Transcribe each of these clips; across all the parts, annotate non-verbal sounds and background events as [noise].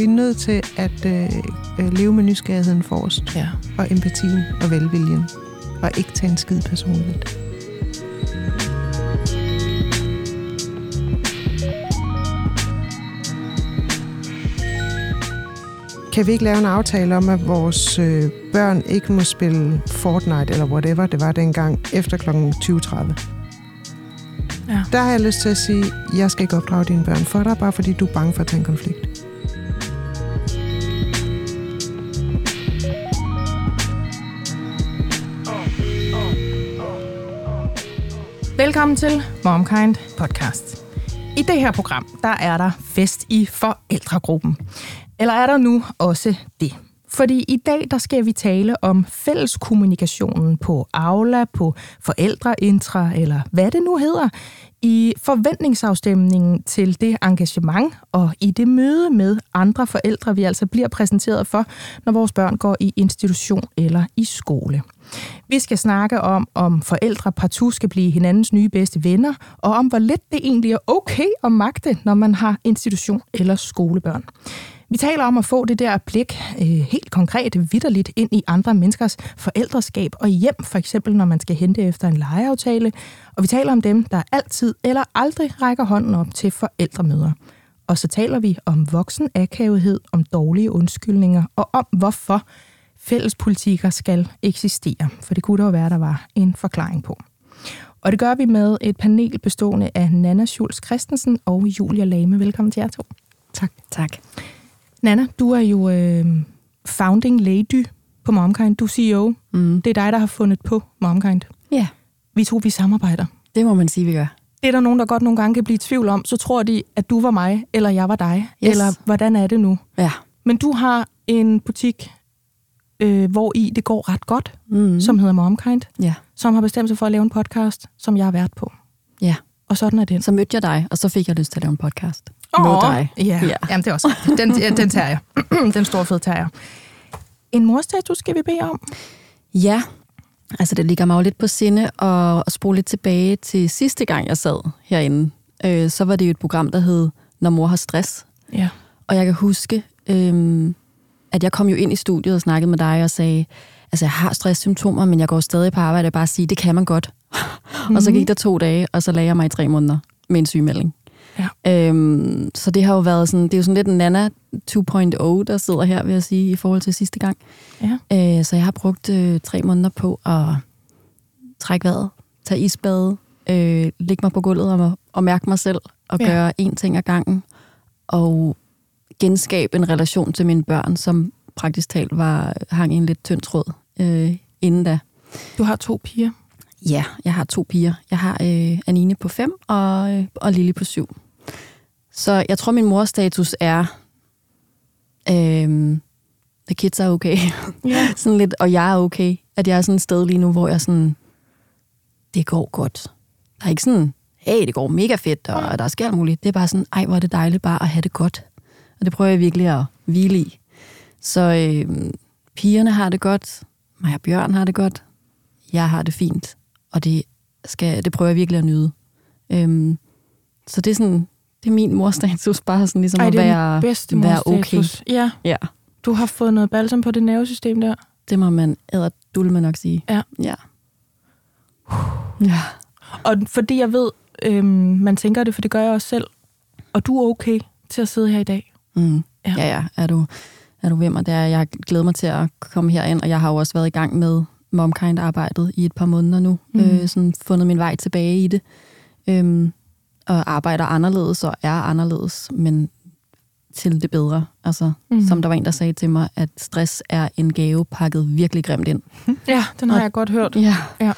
Vi er nødt til at øh, øh, leve med nysgerrigheden forrest. Ja. Og empatien og velviljen. Og ikke tage en skid personligt. Kan vi ikke lave en aftale om, at vores øh, børn ikke må spille Fortnite eller whatever det var dengang efter kl. 20.30? Ja. Der har jeg lyst til at sige, at jeg skal ikke opdrage dine børn for dig, bare fordi du er bange for at tage en konflikt. Velkommen til MomKind Podcast. I det her program, der er der fest i forældregruppen. Eller er der nu også det? Fordi i dag, der skal vi tale om fælleskommunikationen på Aula, på forældreintra, eller hvad det nu hedder, i forventningsafstemningen til det engagement og i det møde med andre forældre, vi altså bliver præsenteret for, når vores børn går i institution eller i skole. Vi skal snakke om, om forældre partout skal blive hinandens nye bedste venner, og om hvor lidt det egentlig er okay at magte, når man har institution eller skolebørn. Vi taler om at få det der blik øh, helt konkret, vidderligt ind i andre menneskers forældreskab og hjem, for eksempel når man skal hente efter en legeaftale. Og vi taler om dem, der altid eller aldrig rækker hånden op til forældremøder. Og så taler vi om voksen akavethed, om dårlige undskyldninger og om hvorfor fællespolitikker skal eksistere. For det kunne der jo være, der var en forklaring på. Og det gør vi med et panel bestående af Nana Schulz Christensen og Julia Lame. Velkommen til jer to. Tak. Tak. Nana, du er jo øh, founding lady på MomKind. Du er CEO. Mm. Det er dig, der har fundet på MomKind. Ja, Vi to, vi samarbejder. det må man sige, vi gør. Det er der nogen, der godt nogle gange kan blive i tvivl om. Så tror de, at du var mig, eller jeg var dig. Yes. Eller hvordan er det nu? Ja. Men du har en butik, øh, hvor i det går ret godt, Mm. som hedder MomKind, Ja. som har bestemt sig for at lave en podcast, som jeg har været på. ja. Og sådan er det. Så mødte jeg dig, og så fik jeg lyst til at lave en podcast. Med dig. Ja, ja. Ja. Jamen, det er også. Den, den tager jeg. [clears throat] den store fede tager jeg. En morstatus skal vi bede om. Ja, altså det ligger mig jo lidt på sinde at, at spole lidt tilbage til sidste gang, jeg sad herinde. Øh, så var det jo et program, der hed Når mor har stress. Ja. Og jeg kan huske, øhm, at jeg kom jo ind i studiet og snakkede med dig og sagde, altså jeg har stresssymptomer, men jeg går stadig på arbejde og bare sige, det kan man godt. Mm-hmm. [laughs] og så gik der to dage, og så lagde jeg mig i tre måneder med en sygemelding. Ja. Øhm, så det har jo været sådan, det er jo sådan lidt en Nana 2.0, der sidder her, vil jeg sige, i forhold til sidste gang. Ja. Øh, så jeg har brugt øh, tre måneder på at trække vejret, tage isbade, øh, ligge mig på gulvet og, og mærke mig selv, og Ja. gøre én ting ad gangen, og genskabe en relation til mine børn, som praktisk talt var, hang i en lidt tynd tråd øh, inden da. Du har to piger. Ja, jeg har to piger. Jeg har øh, Anine på fem og, øh, og Lille på syv. Så jeg tror, min mors status er, øh, the kids are okay. Ja. [laughs] sådan lidt, og jeg er okay. At jeg er sådan et sted lige nu, hvor jeg sådan, det går godt. Der er ikke sådan, hey, det går mega fedt, og der sker alt muligt. Det er bare sådan, ej, hvor er det dejligt bare at have det godt. Og det prøver jeg virkelig at hvile i. Så øh, pigerne har det godt, og Bjørn har det godt, jeg har det fint, og det, skal, det prøver jeg virkelig at nyde. Øhm, så det er sådan, det er min morstatus, bare sådan ligesom Ej, at være, være okay. Ja, Ja, du har fået noget balsam på det nervesystem der. det må man æder dulme nok sige. Ja. Ja. Ja. Og fordi jeg ved, øhm, man tænker det, for det gør jeg også selv. Og du er okay til at sidde her i dag. Mm. Ja. Ja. ja. Er du, er du ved mig der? Jeg glæder mig til at komme herind, og jeg har jo også været i gang med momkind-arbejdet i et par måneder nu. Mm. Øh, sådan fundet min vej tilbage i det. Øhm, og arbejder anderledes og er anderledes, men til det bedre. Altså, Mm. mm. som der var en, der sagde til mig, at stress er en gave pakket virkelig grimt ind. Ja, den har Og- jeg godt hørt. Ja. Ja.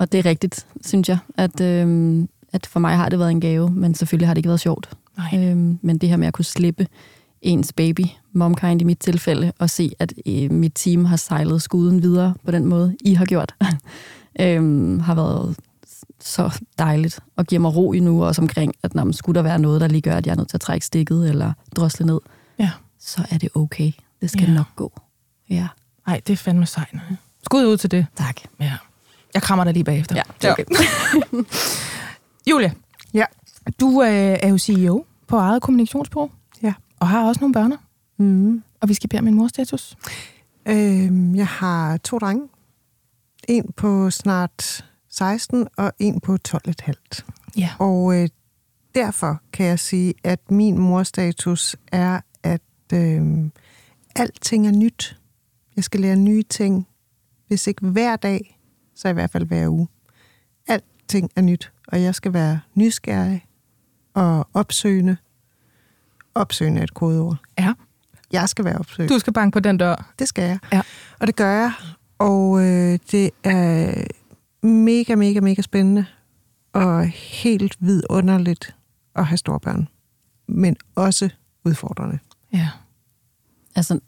Og det er rigtigt, synes jeg, at, øhm, at for mig har det været en gave, men selvfølgelig har det ikke været sjovt. Nej. Øhm, men det her med at kunne slippe ens baby, momkind i mit tilfælde, og se, at øh, mit team har sejlet skuden videre på den måde, I har gjort, [laughs] øhm, har været så dejligt og giver mig ro i nu også omkring, at når skulle der være noget, der lige gør, at jeg er nødt til at trække stikket eller drosle ned, Ja. så er det okay. Det skal Ja. nok gå. Ja, Nej, det er fandme sejt. Skud ud til det. tak. Ja. Jeg krammer dig lige bagefter. Ja, det er okay. [laughs] Julia, Ja. du øh, er jo CEO på eget kommunikationsbureau. Ja. Og har også nogle børn. Mm. Og vi skal bede om en morstatus. Øhm, jeg har to drenge. En på snart 16 og en på 12,5. Ja. Og øh, derfor kan jeg sige, at min morstatus er, at øh, alting er nyt. Jeg skal lære nye ting. Hvis ikke hver dag, så i hvert fald hver uge. Alting er nyt, og jeg skal være nysgerrig og opsøgende. Opsøgende er et kodeord. Ja. Jeg skal være opsøgende. Du skal banke på den dør. Det skal jeg. Ja. Og det gør jeg. Og øh, det er mega, mega, mega spændende og helt vidunderligt at have store børn. Men også udfordrende. Ja. Altså,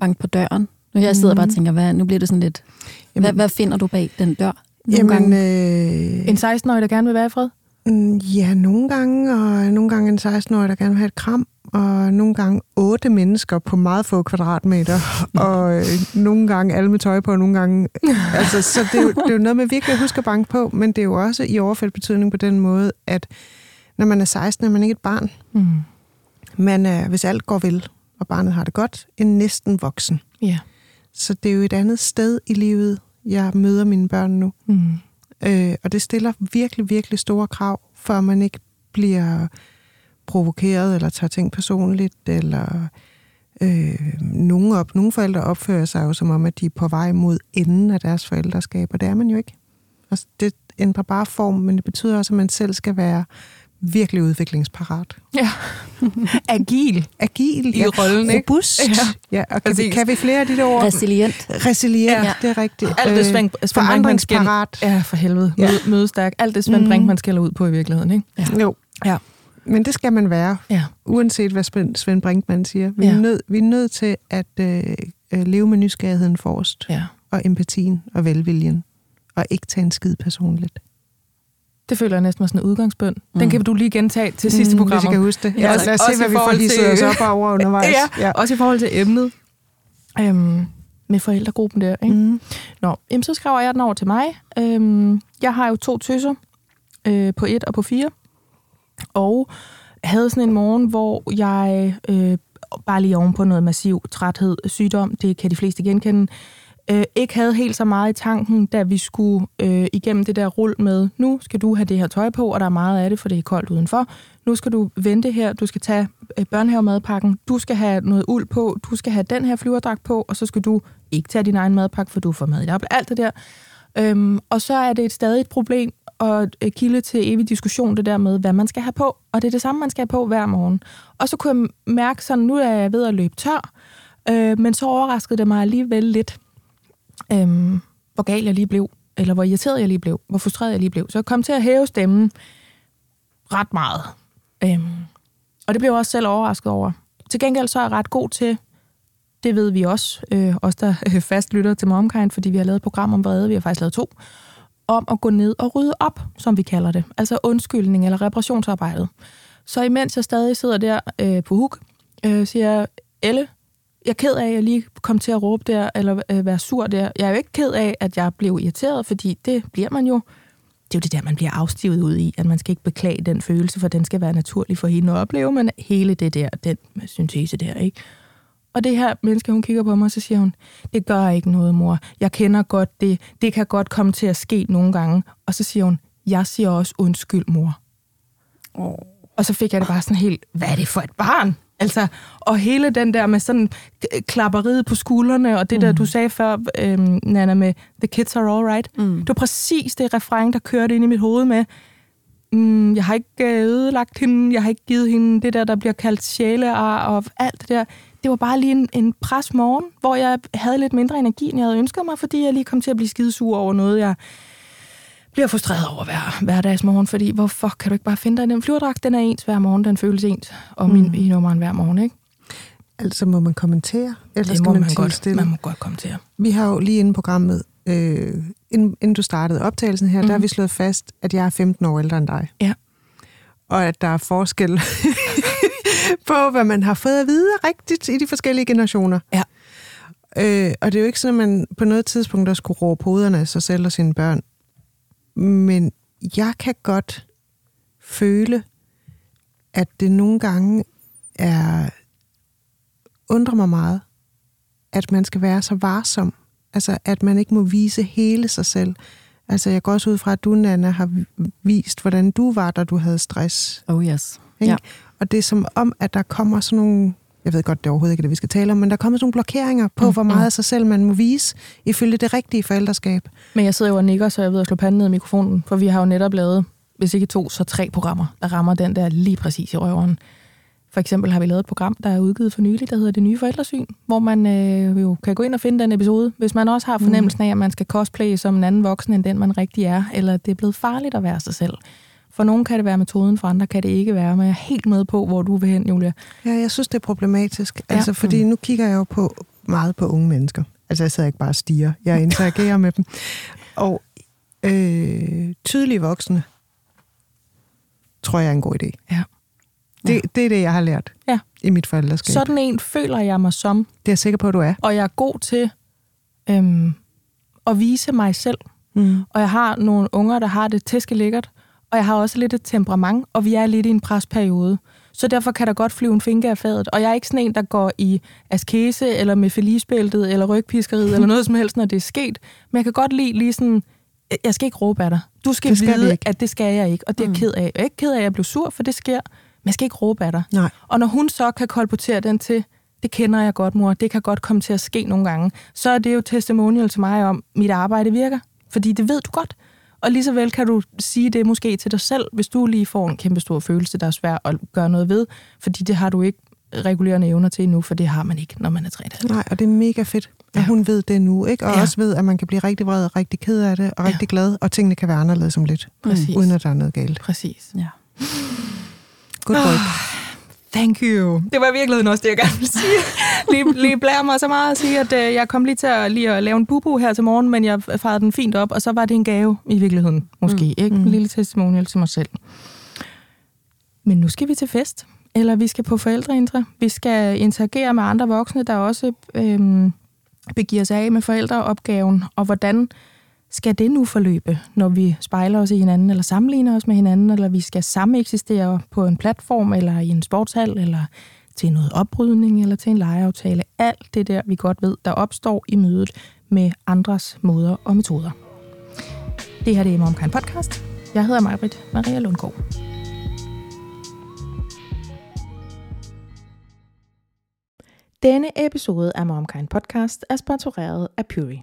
bank på døren. Nu jeg sidder bare og Mhm. tænker, hvad, nu bliver det sådan lidt... Hvad, Jamen- hvad finder du bag den dør? Nogle Jamen, gange? øh, En 16-årig, der gerne vil være i fred? Mm, ja, nogle gange, og nogle gange en 16-årig, der gerne vil have et kram, og nogle gange otte mennesker på meget få kvadratmeter, [laughs] og øh, nogle gange alle med tøj på, og nogle gange... [laughs] altså, så det er, jo, det er jo noget med virkelig at huske at banke på, men det er jo også i overført betydning på den måde, at når man er 16, er man ikke et barn. Mm. Man er, hvis alt går vel, og barnet har det godt, en næsten voksen. Ja. Så det er jo et andet sted i livet, jeg møder mine børn nu. Mm. Øh, og det stiller virkelig, virkelig store krav, for at man ikke bliver provokeret, eller tager ting personligt, eller øh, nogle, op, nogle forældre opfører sig jo som om, at de er på vej mod enden af deres forældreskab, og det er man jo ikke. Altså, det ændrer bare form, men det betyder også, at man selv skal være virkelig udviklingsparat. Ja. [laughs] Agil. Agil, I rollen, ikke? robust. Ja. ja og kan, vi, kan vi flere af de der ord? Resilient. Resilient, Ja. ja. det er rigtigt. Alt det Svend, Svend Brinkmann skæld- forandringsparat. Ja, for helvede. Ja. Møde, mødestærk. Alt det Svend Mhm. Brinkmann skælder ud på i virkeligheden, ikke? Ja. Jo. Ja. Men det skal man være, Ja. uanset hvad Svend- Svend Brinkmann siger. Vi, Ja. er, nød, vi er nødt til at øh, øh, leve med nysgerrigheden forrest, ja. og empatien og velviljen, og ikke tage en skid personligt. Det føler jeg næsten var sådan en udgangsbøn. Den Mm. kan du lige gentage til sidste Mm, program. Hvis I kan huske det. Ja, Ja, tak. lad os se, hvad vi får lige siddet os op over undervejs. [laughs] Ja, også i forhold til emnet. Øhm, med forældregruppen der, ikke? Mm. Nå, jamen, så skriver jeg den over til mig. Øhm, jeg har jo to tøser øh, på et og på fire. Og havde sådan en morgen, hvor jeg øh, bare lige oven på noget massiv træthed, sygdom, det kan de fleste genkende, øh, ikke havde helt så meget i tanken, da vi skulle øh, igennem det der rul med, nu skal du have det her tøj på, og der er meget af det, for det er koldt udenfor. Nu skal du vente her, du skal tage øh, børnehavemadpakken, du skal have noget uld på, du skal have den her flyverdragt på, og så skal du ikke tage din egen madpakke, for du får mad i op. Alt det der. Øhm, og så er det et stadig et problem og øh, kilde til evig diskussion, det der med, hvad man skal have på. Og det er det samme, man skal have på hver morgen. Og så kunne jeg mærke sådan, nu er jeg ved at løbe tør, øh, men så overraskede det mig alligevel lidt, øhm, hvor gal jeg lige blev, eller hvor irriteret jeg lige blev, hvor frustreret jeg lige blev. Så jeg kom til at hæve stemmen ret meget. Øhm, og det blev jeg også selv overrasket over. Til gengæld så er jeg ret god til, det ved vi også, øh, os der øh, fast lytter til Momkind, fordi vi har lavet et program om vrede, vi har faktisk lavet to, om at gå ned og rydde op, som vi kalder det. Altså undskyldning eller reparationsarbejdet. Så imens jeg stadig sidder der øh, på huk, øh, siger jeg, Elle, jeg er ked af, at jeg lige kom til at råbe der, eller øh, være sur der. Jeg er jo ikke ked af, at jeg blev irriteret, fordi det bliver man jo. Det er jo det der, man bliver afstivet ud i, at man skal ikke beklage den følelse, for den skal være naturlig for hende at opleve, men hele det der, den syntese der, ikke? Og det her menneske, hun kigger på mig, så siger hun, det gør ikke noget, mor. Jeg kender godt det. Det kan godt komme til at ske nogle gange. Og så siger hun, jeg siger også undskyld, mor. Oh. Og så fik jeg det bare sådan helt, hvad er det for et barn? Altså, og hele den der med sådan k- klapperiet på skuldrene, og det der, du sagde før, øhm, Nana, med the kids are all right. Mm. Det var præcis det refræng, der kørte ind i mit hoved med, mm, jeg har ikke øh, ødelagt hende, jeg har ikke givet hende det der, der bliver kaldt sjælear og alt det der. Det var bare lige en, en pres morgen, hvor jeg havde lidt mindre energi, end jeg havde ønsket mig, fordi jeg lige kom til at blive skidesur over noget, jeg bliver frustreret over hver hverdagsmorgen, fordi hvorfor kan du ikke bare finde dig i den flyverdragt? Den er ens hver morgen, den føles ens, og min Mm. i nummeren hver morgen, ikke? Altså må man kommentere, ellers Det må man, man godt, stille. man må godt komme til. Vi har jo lige inden programmet, øh, inden, inden du startede optagelsen her, mm. der har vi slået fast, at jeg er 15 år ældre end dig. Ja. Og at der er forskel [laughs] på, hvad man har fået at vide rigtigt i de forskellige generationer. Ja. Øh, og det er jo ikke sådan, at man på noget tidspunkt der skulle råbe hovederne af sig selv og sine børn. Men jeg kan godt føle, at det nogle gange er undrer mig meget, at man skal være så varsom. Altså, at man ikke må vise hele sig selv. Altså, jeg går også ud fra, at du, Nana, har vist, hvordan du var, da du havde stress. Oh yes. Ikke? Ja. Og det er som om, at der kommer sådan nogle... Jeg ved godt, det er overhovedet ikke det, vi skal tale om, men der kommer sådan nogle blokeringer på, Mm, hvor meget af sig selv man må vise, ifølge det rigtige forældreskab. Men jeg sidder jo og nikker, så jeg ved at slå panden ned i mikrofonen, for vi har jo netop lavet, hvis ikke to, så tre programmer, der rammer den der lige præcis i røveren. For eksempel har vi lavet et program, der er udgivet for nylig, der hedder Det Nye Forældresyn, hvor man øh, jo kan gå ind og finde den episode, hvis man også har fornemmelsen af, at man skal cosplay som en anden voksen, end den man rigtig er, eller det er blevet farligt at være sig selv. For nogen kan det være metoden, for andre kan det ikke være, men jeg er helt med på, hvor du vil hen, Julia. Ja, jeg synes, det er problematisk. Ja. Altså, fordi nu kigger jeg jo på meget på unge mennesker. Altså, jeg sidder ikke bare og stiger. Jeg [laughs] interagerer med dem. Og øh, tydelige voksne, tror jeg er en god idé. Ja. Det, det er det, jeg har lært Ja. i mit forældreskab. Så... Sådan en føler jeg mig som, Det er jeg sikker på, at du er. og jeg er god til øhm, at vise mig selv. Mm. Og jeg har nogle unger, der har det tæske lækkert, og jeg har også lidt et temperament, og vi er lidt i en presperiode. Så derfor kan der godt flyve en finger af fadet. Og jeg er ikke sådan en, der går i askese, eller med felisbæltet, eller rygpiskeriet, eller noget som helst, når det er sket. Men jeg kan godt lide lige sådan, jeg skal ikke råbe af dig. Du skal, Det skal vi vide, ikke. at det skal jeg ikke, og det er jeg ked af. Jeg er ikke ked af, at jeg blev sur, for det sker, men jeg skal ikke råbe af dig. Nej. Og når hun så kan kolportere den til, det kender jeg godt, mor, det kan godt komme til at ske nogle gange, så er det jo testimonial til mig om, mit arbejde virker. Fordi det ved du godt. Og lige så vel kan du sige det måske til dig selv, hvis du lige får en kæmpe stor følelse, der er svær at gøre noget ved, fordi det har du ikke regulerende evner til endnu, for det har man ikke, når man er 3 Nej, og det er mega fedt, at Ja. ja. hun ved det nu, ikke? Og Ja. ja. også ved, at man kan blive rigtig vred og rigtig ked af det, og Ja. rigtig glad, og tingene kan være anderledes om lidt, Præcis. uden at der er noget galt. Præcis. Ja. Good Ah. boy. Thank you. Det var i virkeligheden også det, jeg gerne ville sige. lige, lige blære mig så meget at sige, at øh, jeg kom lige til at, lige at lave en bubu her til morgen, men jeg farede den fint op, og så var det en gave i virkeligheden, måske. Mm. Ikke? En Mm. lille testimonial til mig selv. Men nu skal vi til fest, eller vi skal på forældreintra. Vi skal interagere med andre voksne, der også øhm, begiver sig af med forældreopgaven, og hvordan skal det nu forløbe, når vi spejler os i hinanden, eller sammenligner os med hinanden, eller vi skal samme eksistere på en platform, eller i en sportshal, eller til noget oprydning, eller til en legeaftale. Alt det der, vi godt ved, der opstår i mødet med andres måder og metoder. Det her det er Momkind Podcast. Jeg hedder Majbrit Maria Lundgaard. Denne episode af Momkind Podcast er sponsoreret af Puri.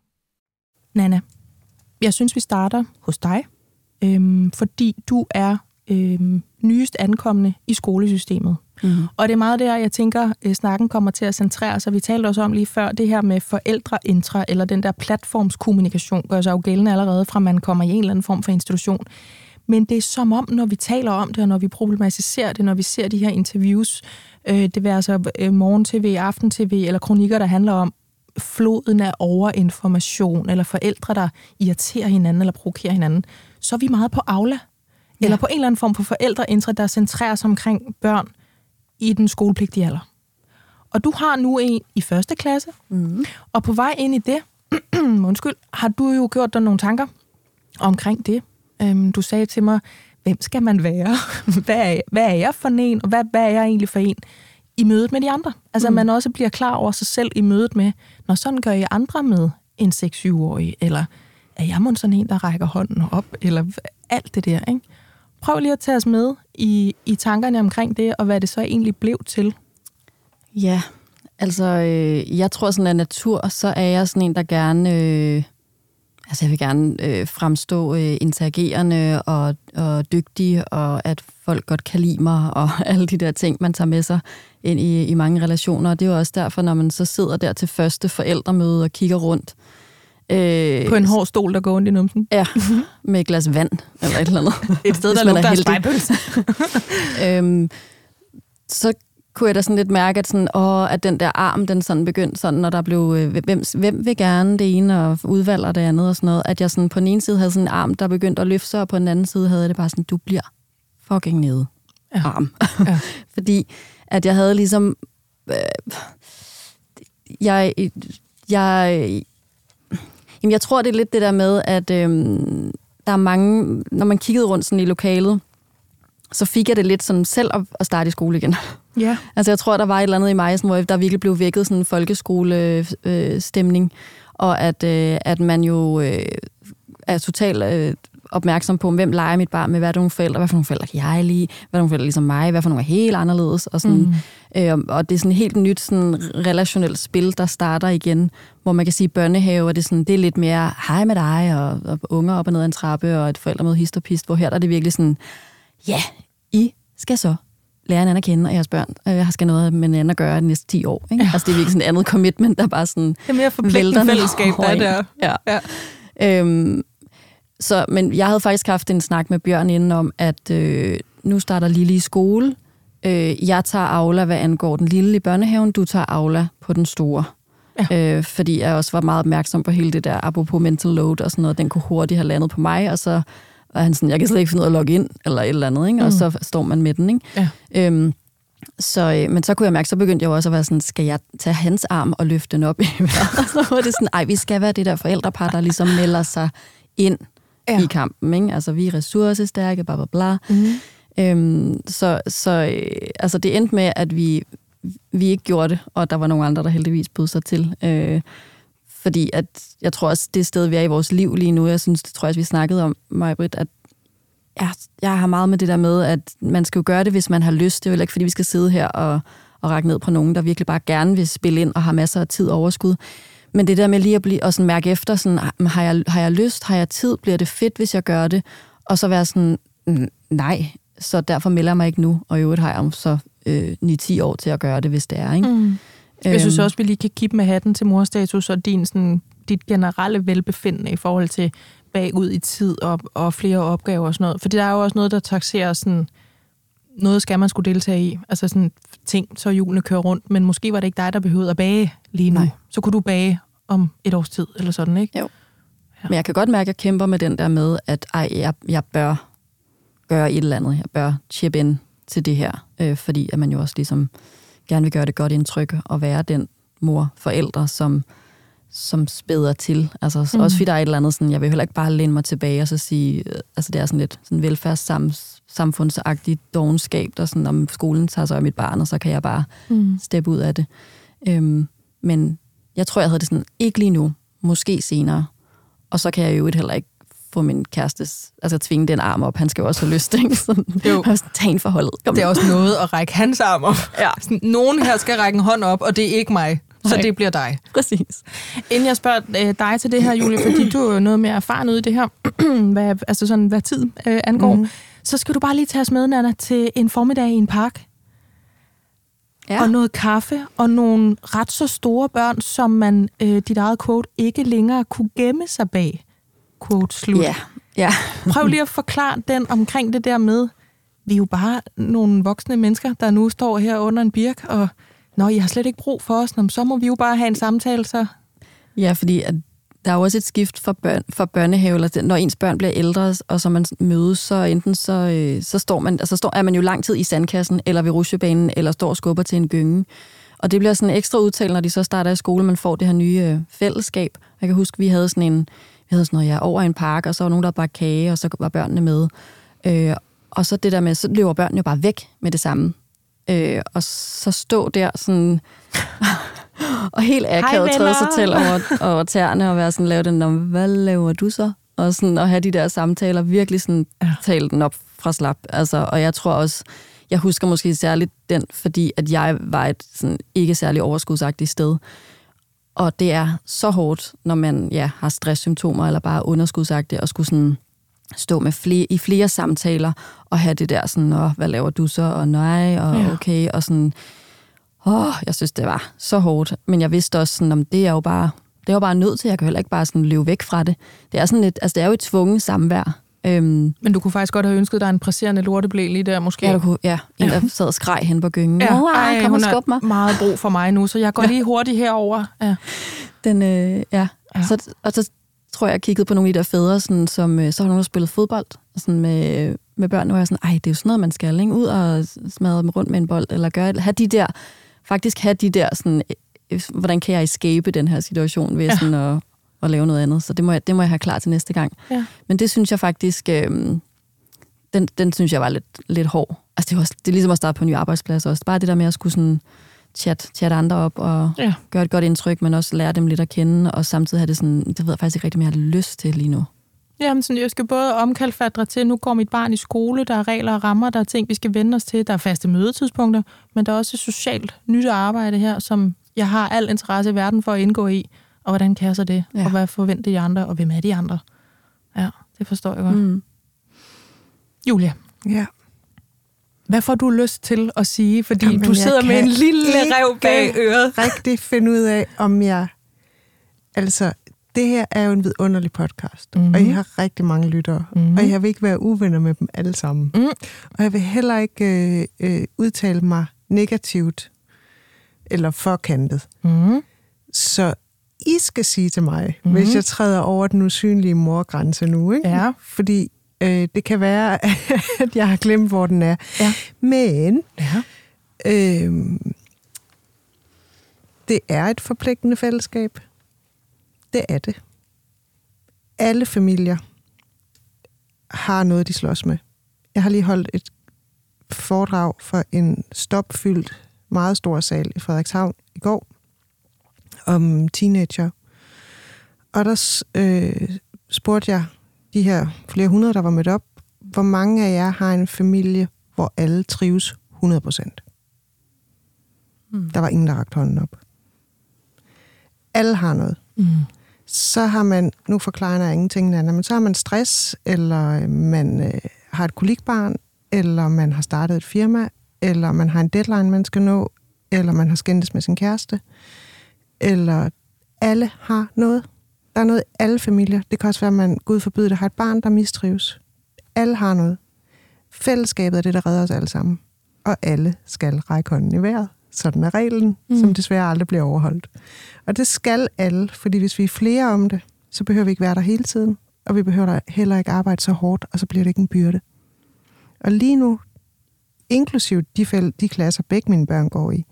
Nana, jeg synes, vi starter hos dig, øhm, fordi du er øhm, nyest ankommende i skolesystemet. Mm-hmm. Og det er meget der, jeg tænker, at snakken kommer til at centrere sig. Vi talte også om lige før, det her med forældreintra, eller den der platformskommunikation, gør sig jo gældende allerede fra, man kommer i en eller anden form for institution. Men det er som om, når vi taler om det, og når vi problematiserer det, når vi ser de her interviews, øh, det vil altså øh, morgen-tv, aften-tv, eller kronikker, der handler om floden af overinformation, eller forældre, der irriterer hinanden, eller provokerer hinanden, så er vi meget på Aula. Ja. Eller på en eller anden form for forældreintra, der centrerer sig omkring børn i den skolepligtige alder. Og du har nu en i første klasse, Mm. og på vej ind i det, [clears throat] undskyld, har du jo gjort dig nogle tanker omkring det. Øhm, du sagde til mig, hvem skal man være? [laughs] hvad, er, hvad er jeg for en, og hvad, hvad er jeg egentlig for en i mødet med de andre? Altså, mm. man også bliver klar over sig selv i mødet med, når sådan gør jeg andre med en 6-7-årig, eller er jeg måske sådan en, der rækker hånden op, eller alt det der, ikke? Prøv lige at tage os med i, i tankerne omkring det, og hvad det så egentlig blev til. Ja, Altså, øh, jeg tror sådan af natur, så er jeg sådan en, der gerne... Øh, altså, jeg vil gerne øh, fremstå øh, interagerende og, og dygtig, og at folk godt kan lide mig, og [laughs] alle de der ting, man tager med sig ind i, i mange relationer. Og det er jo også derfor, når man så sidder der til første forældremøde og kigger rundt. Øh, på en hård stol, der går ondt i numsen? Ja, med et glas vand eller et eller andet. [laughs] et sted, der lugter af [laughs] øhm, så kunne jeg da sådan lidt mærke, at, sådan, åh, at den der arm, den sådan begyndte sådan, når der blev, øh, hvem, hvem vil gerne det ene, og udvalger det andet og sådan noget, at jeg sådan på den ene side havde sådan en arm, der begyndte at løfte sig, og på den anden side havde det bare sådan, du bliver fucking nede. Ja. Arm. Ja. [laughs] Fordi at jeg havde ligesom, øh, jeg, jeg, jamen jeg tror, det er lidt det der med, at øh, der er mange, når man kiggede rundt sådan i lokalet, så fik jeg det lidt sådan selv at, at starte i skole igen. Ja. [laughs] altså jeg tror, der var et eller andet i mig, sådan, hvor der virkelig blev vækket sådan en folkeskolestemning, øh, og at, øh, at man jo øh, er totalt øh, opmærksom på, hvem leger mit barn med, hvad er det nogle forældre, hvad for nogle forældre kan jeg lide, hvad er nogle forældre ligesom mig, hvad for nogle er helt anderledes, og, sådan, mm. øh, og det er sådan helt nyt sådan, relationelt spil, der starter igen, hvor man kan sige børnehave, og det er, sådan, det er lidt mere hej med dig, og, og unger op og ned ad en trappe, og et forældremøde hist og pist, hvor her der er det virkelig sådan, ja, I skal så lære hinanden at kende, og jeres børn øh, skal noget med hinanden at gøre de næste 10 år. Ikke? Ja. Altså, det er virkelig sådan et andet commitment, der bare sådan... Det er mere forpligtende fællesskab, der er der. Ja. ja. Øhm, så, men jeg havde faktisk haft en snak med Bjørn inden om, at øh, nu starter Lille i skole. Øh, jeg tager Aula, hvad angår den lille i børnehaven. Du tager Aula på den store. Ja. Øh, fordi jeg også var meget opmærksom på hele det der, apropos mental load og sådan noget. Den kunne hurtigt have landet på mig, og så var han sådan, jeg kan slet ikke finde ud af at logge ind, eller et eller andet, ikke? og mm. så står man med den. Ikke? Ja. Øhm, så, øh, men så kunne jeg mærke, så begyndte jeg også at være sådan, skal jeg tage hans arm og løfte den op [laughs] i vejret? så var det sådan, ej, vi skal være det der forældrepar, der ligesom melder sig ind ja. i kampen. Ikke? Altså, vi er ressourcestærke, bla bla bla. Mm. Øhm, så så øh, altså, det endte med, at vi, vi ikke gjorde det, og der var nogle andre, der heldigvis bød sig til. Øh, fordi at jeg tror også, det sted, vi er i vores liv lige nu, jeg synes, det tror jeg, vi snakkede om, mig, Britt, at jeg, jeg har meget med det der med, at man skal jo gøre det, hvis man har lyst. Det er jo ikke, fordi vi skal sidde her og, og række ned på nogen, der virkelig bare gerne vil spille ind og har masser af tid og overskud. Men det der med lige at blive, og sådan mærke efter, sådan, har, jeg, har jeg lyst, har jeg tid, bliver det fedt, hvis jeg gør det? Og så være sådan, nej, så derfor melder jeg mig ikke nu, og i øvrigt har jeg om så øh, 9-10 år til at gøre det, hvis det er. Ikke? Mm. Jeg synes øhm. også, vi lige kan kippe med hatten til morstatus og din, sådan, dit generelle velbefindende i forhold til bagud i tid og, og flere opgaver og sådan noget. Fordi der er jo også noget, der taxerer sådan, noget skal man skulle deltage i. Altså sådan ting, så hjulene kører rundt, men måske var det ikke dig, der behøvede at bage lige nu. Nej. Så kunne du bage om et års tid, eller sådan, ikke? Jo. Ja. Men jeg kan godt mærke, at jeg kæmper med den der med, at ej, jeg, jeg bør gøre et eller andet. Jeg bør chip ind til det her, øh, fordi at man jo også ligesom gerne vil gøre det godt indtryk og være den mor, forældre, som, som spæder til. Altså mm. også fordi der er et eller andet sådan, jeg vil heller ikke bare læne mig tilbage og så sige, øh, altså det er sådan lidt sådan velfærdssamfundsagtigt dogenskab, der sådan, om skolen tager sig af mit barn, og så kan jeg bare mm. steppe ud af det. Øhm, men jeg tror, jeg havde det sådan, ikke lige nu, måske senere. Og så kan jeg jo heller ikke få min kærestes, altså tvinge den arm op. Han skal jo også have lyst, ikke? [laughs] Så, jo. Tag en forholdet. Kom. Det er også noget at række hans arm op. Ja. Sådan, nogen her skal række en hånd op, og det er ikke mig. Så Nej. det bliver dig. Præcis. Inden jeg spørger øh, dig til det her, Julie, fordi du er noget mere erfaren ude i det her, [clears throat] hvad, altså sådan, hvad tid øh, angår, mm. Så skal du bare lige tage os med, Nana, til en formiddag i en park. Ja. Og noget kaffe, og nogle ret så store børn, som man, øh, dit eget quote, ikke længere kunne gemme sig bag quote slut. Ja. ja. Prøv lige at forklare den omkring det der med, vi er jo bare nogle voksne mennesker, der nu står her under en birk, og når I har slet ikke brug for os, så må vi jo bare have en samtale, så... Ja, fordi at der er jo også et skift for, børn, for børnehave, eller når ens børn bliver ældre, og så man mødes, så enten så, øh, så står man, altså står, er man jo lang tid i sandkassen, eller ved rusjebanen, eller står og skubber til en gynge. Og det bliver sådan ekstra udtalt, når de så starter i skole, man får det her nye øh, fællesskab. Jeg kan huske, vi havde sådan en, vi havde sådan noget, ja, over en park, og så var nogen, der bare kage, og så var børnene med. Øh, og så det der med, så løber børnene jo bare væk med det samme. Øh, og så stå der sådan... [gasps] og helt akavet træde sig til over, over tæerne og være sådan, lave den om, hvad laver du så? Og, sådan, og have de der samtaler, virkelig sådan, ja. tale den op fra slap. Altså, og jeg tror også, jeg husker måske særligt den, fordi at jeg var et sådan, ikke særlig overskudsagtigt sted. Og det er så hårdt, når man ja, har stresssymptomer eller bare er underskudsagtig, og skulle sådan stå med flere, i flere samtaler og have det der sådan, Nå, hvad laver du så, og nej, og Ja. okay, og sådan, åh, jeg synes, det var så hårdt. Men jeg vidste også, sådan, om det er jo bare, det er jo bare nødt til, jeg kan heller ikke bare sådan løbe væk fra det. Det er sådan lidt, altså det er jo et tvunget samvær. Øhm, Men du kunne faktisk godt have ønsket dig en presserende lorteblæ lige der, måske. ja, du kunne, ja, en, der sad og skreg hen på gyngen. Ja, ej, kom og hun skub mig. meget brug for mig nu, så jeg går lige hurtigt herover. Ja. Den, øh, ja. Ja. ja. Så, og så tror jeg, jeg kiggede på nogle af de der fædre, sådan, som øh, så har nogen, der spillet fodbold sådan med, med børn, og jeg er sådan, ej, det er jo sådan noget, man skal, ikke? Ud og smadre dem rundt med en bold, eller gøre, have de der, faktisk have de der, sådan, øh, hvordan kan jeg escape den her situation ved Ja. ja. sådan at, at lave noget andet. Så det må, jeg, det må jeg have klar til næste gang. Ja. Men det synes jeg faktisk, øh, den, den synes jeg var lidt, lidt hård. Altså det er, også, det er ligesom at starte på en ny arbejdsplads også. Bare det der med at skulle sådan chat, chat andre op og Ja. gøre et godt indtryk, men også lære dem lidt at kende, og samtidig have det sådan, det ved jeg faktisk ikke rigtig, om jeg har lyst til lige nu. Jamen, sådan, jeg skal både omkalfatre til, nu går mit barn i skole, der er regler og rammer, der er ting, vi skal vende os til, der er faste mødetidspunkter, men der er også et socialt nyt arbejde her, som jeg har al interesse i verden for at indgå i. Og hvordan kan jeg så det? Ja. Og hvad forventer de andre? Og hvem er de andre? Ja, det forstår jeg godt. Mm. Julia, Ja. hvad får du lyst til at sige? Fordi Jamen, du sidder med en lille rev bag øret. rigtig finde ud af, om jeg... Altså, det her er jo en vidunderlig podcast, Mhm. mm-hmm. og I har rigtig mange lyttere, Mhm. mm-hmm. og jeg vil ikke være uvenner med dem alle sammen. Mm. Og jeg vil heller ikke øh, øh, udtale mig negativt eller forkantet. Mm. Så I skal sige til mig, Mhm. mm-hmm. hvis jeg træder over den usynlige morgrænse nu. Ikke? Ja. Fordi øh, det kan være, [laughs] at jeg har glemt, hvor den er. Ja. Men Ja. øh, det er et forpligtende fællesskab. Det er det. Alle familier har noget, de slås med. Jeg har lige holdt et foredrag for en stopfyldt, meget stor sal i Frederikshavn i går om teenager. Og der øh, spurgte jeg de her flere hundrede, der var mødt op, hvor mange af jer har en familie, hvor alle trives 100 procent? Mm. Der var ingen, der rakte hånden op. Alle har noget. Mm. Så har man, nu forklarer jeg ingenting andet, men så har man stress, eller øh, man øh, har et kolikbarn, eller man har startet et firma, eller man har en deadline, man skal nå, eller man har skændtes med sin kæreste, eller alle har noget. Der er noget i alle familier. Det kan også være, at man, Gud forbyde det, har et barn, der mistrives. Alle har noget. Fællesskabet er det, der redder os alle sammen. Og alle skal række hånden i vejret. Sådan er reglen, Mm. som desværre aldrig bliver overholdt. Og det skal alle, fordi hvis vi er flere om det, så behøver vi ikke være der hele tiden. Og vi behøver heller ikke arbejde så hårdt, og så bliver det ikke en byrde. Og lige nu, inklusive de, fæld, de klasser, begge mine børn går i,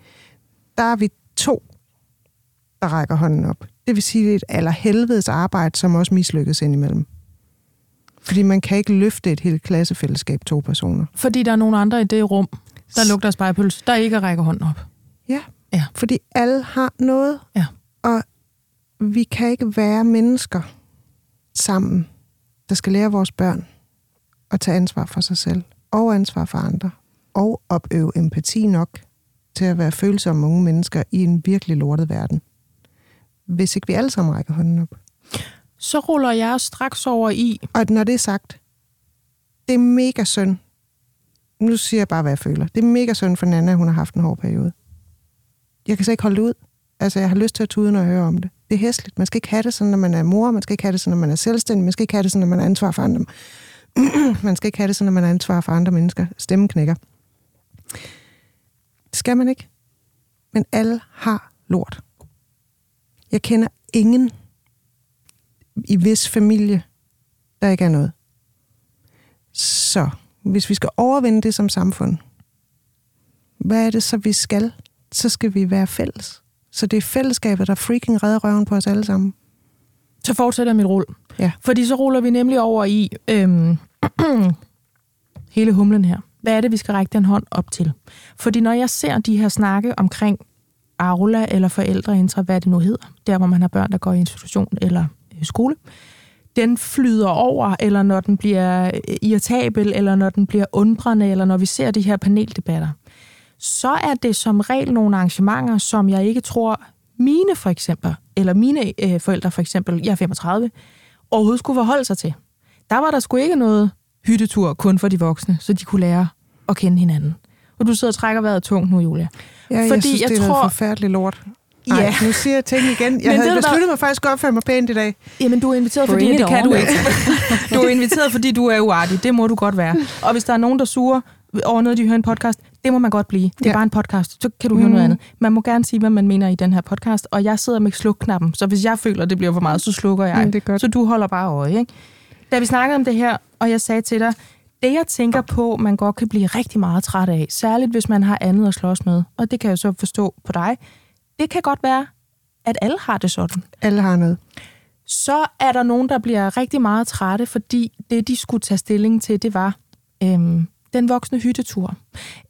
der er vi to, der rækker hånden op. Det vil sige, det er et allerhelvedes arbejde, som også mislykkes indimellem. Fordi man kan ikke løfte et helt klassefællesskab to personer. Fordi der er nogle andre i det rum, der lugter spejepølse, der ikke rækker hånden op. Ja. Ja. Fordi alle har noget. Ja. Og vi kan ikke være mennesker sammen, der skal lære vores børn at tage ansvar for sig selv og ansvar for andre. Og opøve empati nok til at være følsomme unge mennesker i en virkelig lortet verden. Hvis ikke vi alle sammen rækker hånden op. Så ruller jeg straks over i, Og når det er sagt, det er mega synd. Nu siger jeg bare, hvad jeg føler. Det er mega synd for Nana, at hun har haft en hård periode. Jeg kan så ikke holde det ud. Altså, jeg har lyst til at tude, når jeg hører om det. Det er hæsligt. Man skal ikke have det sådan, når man er mor. Man skal ikke have det sådan, når man er selvstændig. Man skal ikke have det sådan, når man er ansvar for andre. [clears throat] man skal ikke have det sådan, når man er ansvar for andre mennesker. Stemmen knækker. Det skal man ikke. Men alle har lort. Jeg kender ingen i vis familie, der ikke er noget. Så hvis vi skal overvinde det som samfund, hvad er det så, vi skal? Så skal vi være fælles. Så det er fællesskabet, der freaking redder røven på os alle sammen. så fortsætter mit rull. Ja. Fordi så ruller vi nemlig over i øhm, [clears throat] hele humlen her. Hvad er det, vi skal række den hånd op til? Fordi når jeg ser de her snakke omkring Aula eller forældreintra, hvad det nu hedder, der hvor man har børn, der går i institution eller øh, skole, den flyder over, eller når den bliver irritabel, eller når den bliver undrende, eller når vi ser de her paneldebatter, så er det som regel nogle arrangementer, som jeg ikke tror, mine for eksempel, eller mine øh, forældre for eksempel, jeg er 35, overhovedet skulle forholde sig til. Der var der sgu ikke noget hyttetur kun for de voksne, så de kunne lære at kende hinanden. Og du sidder og trækker vejret tungt nu, Julia. Ja, jeg Fordi synes, jeg det er tror... noget forfærdeligt lort. Ej, ja. nu siger jeg ting igen. Jeg Men havde besluttet der... mig faktisk at opføre mig pænt i dag. Jamen, du er inviteret, fordi det kan du ikke. [laughs] Du er inviteret, fordi du er uartig. Det må du godt være. Og hvis der er nogen, der suger over noget, de hører en podcast, det må man godt blive. Det er ja. bare en podcast. Så kan du høre mm. noget andet. Man må gerne sige, hvad man mener i den her podcast. Og jeg sidder med slukknappen. Så hvis jeg føler, det bliver for meget, så slukker jeg. Mm, det er godt. Så du holder bare øje. Ikke? Da vi snakkede om det her, og jeg sagde til dig, det jeg tænker på, man godt kan blive rigtig meget træt af, særligt hvis man har andet at slås med, og det kan jeg så forstå på dig, det kan godt være, at alle har det sådan. Alle har noget. Så er der nogen, der bliver rigtig meget trætte, fordi det, de skulle tage stilling til, det var øhm, den voksne hyttetur,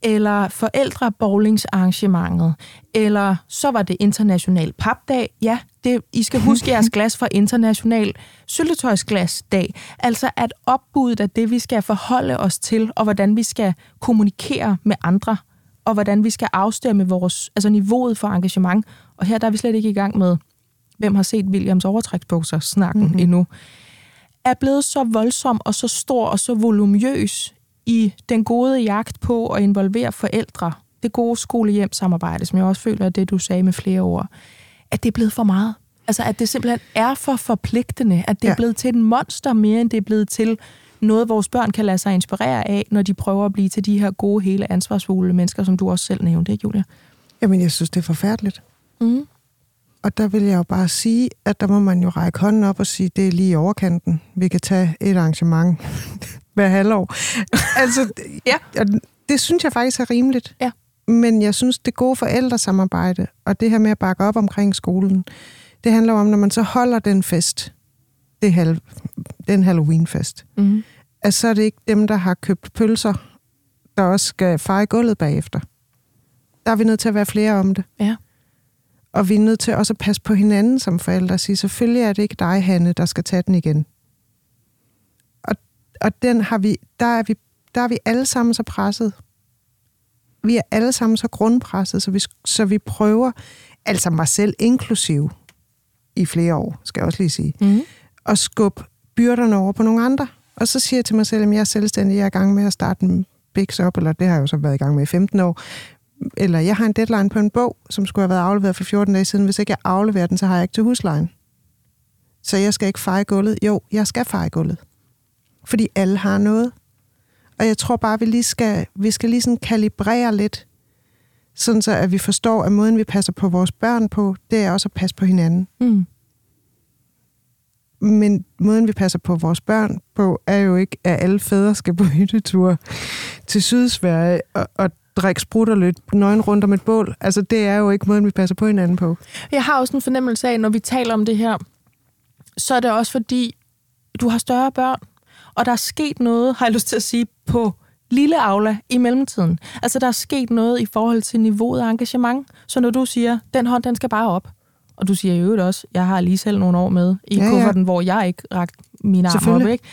eller forældrebowlingsarrangementet, eller så var det international papdag. Ja, det, I skal huske jeres [laughs] glas fra international syltetøjsglasdag. Altså at opbuddet af det, vi skal forholde os til, og hvordan vi skal kommunikere med andre, og hvordan vi skal afstemme vores, altså niveauet for engagement. Og her der er vi slet ikke i gang med, hvem har set Williams overtræksbukser snakken mm-hmm. endnu er blevet så voldsom og så stor og så volumøs i den gode jagt på at involvere forældre, det gode skole-hjem-samarbejde, som jeg også føler er det, du sagde med flere ord, at det er blevet for meget. Altså, at det simpelthen er for forpligtende, at det ja. er blevet til et monster mere, end det er blevet til noget, vores børn kan lade sig inspirere af, når de prøver at blive til de her gode, hele ansvarsfulde mennesker, som du også selv nævnte, ikke Julia? Jamen, jeg synes, det er forfærdeligt. Mm. Og der vil jeg jo bare sige, at der må man jo række hånden op og sige, det er lige i overkanten. Vi kan tage et arrangement [laughs] hver halvår. altså, [laughs] ja. det synes jeg faktisk er rimeligt. Ja. Men jeg synes, det gode forældresamarbejde, og det her med at bakke op omkring skolen, det handler om, når man så holder den fest, det hal- den Halloween-fest, mm. at så er det ikke dem, der har købt pølser, der også skal feje gulvet bagefter. Der er vi nødt til at være flere om det. Ja. Og vi er nødt til også at passe på hinanden som forældre og sige, selvfølgelig er det ikke dig, Hanne, der skal tage den igen og den har vi, der er vi, der er vi alle sammen så presset. Vi er alle sammen så grundpresset, så vi, så vi prøver, altså mig selv inklusiv, i flere år, skal jeg også lige sige, mm at skubbe byrderne over på nogle andre. Og så siger jeg til mig selv, at jeg er selvstændig, jeg er i gang med at starte en Bix op, eller det har jeg jo så været i gang med i 15 år, eller jeg har en deadline på en bog, som skulle have været afleveret for 14 dage siden. Hvis ikke jeg afleverer den, så har jeg ikke til huslejen. Så jeg skal ikke feje gulvet. Jo, jeg skal feje gulvet fordi alle har noget. Og jeg tror bare, at vi lige skal, vi skal lige sådan kalibrere lidt, sådan så at vi forstår, at måden, vi passer på vores børn på, det er også at passe på hinanden. Mm. Men måden, vi passer på vores børn på, er jo ikke, at alle fædre skal på [laughs] hyttetur til Sydsverige og, og drikke sprutter lidt nøgen rundt om et bål. Altså, det er jo ikke måden, vi passer på hinanden på. Jeg har også en fornemmelse af, når vi taler om det her, så er det også fordi, du har større børn, og der er sket noget, har jeg lyst til at sige, på lille Aula i mellemtiden. Altså, der er sket noget i forhold til niveauet af engagement. Så når du siger, den hånd, den skal bare op, og du siger i øvrigt også, jeg har lige selv nogle år med i ja, kufferten, ja. hvor jeg ikke rakt mine arme op, ikke?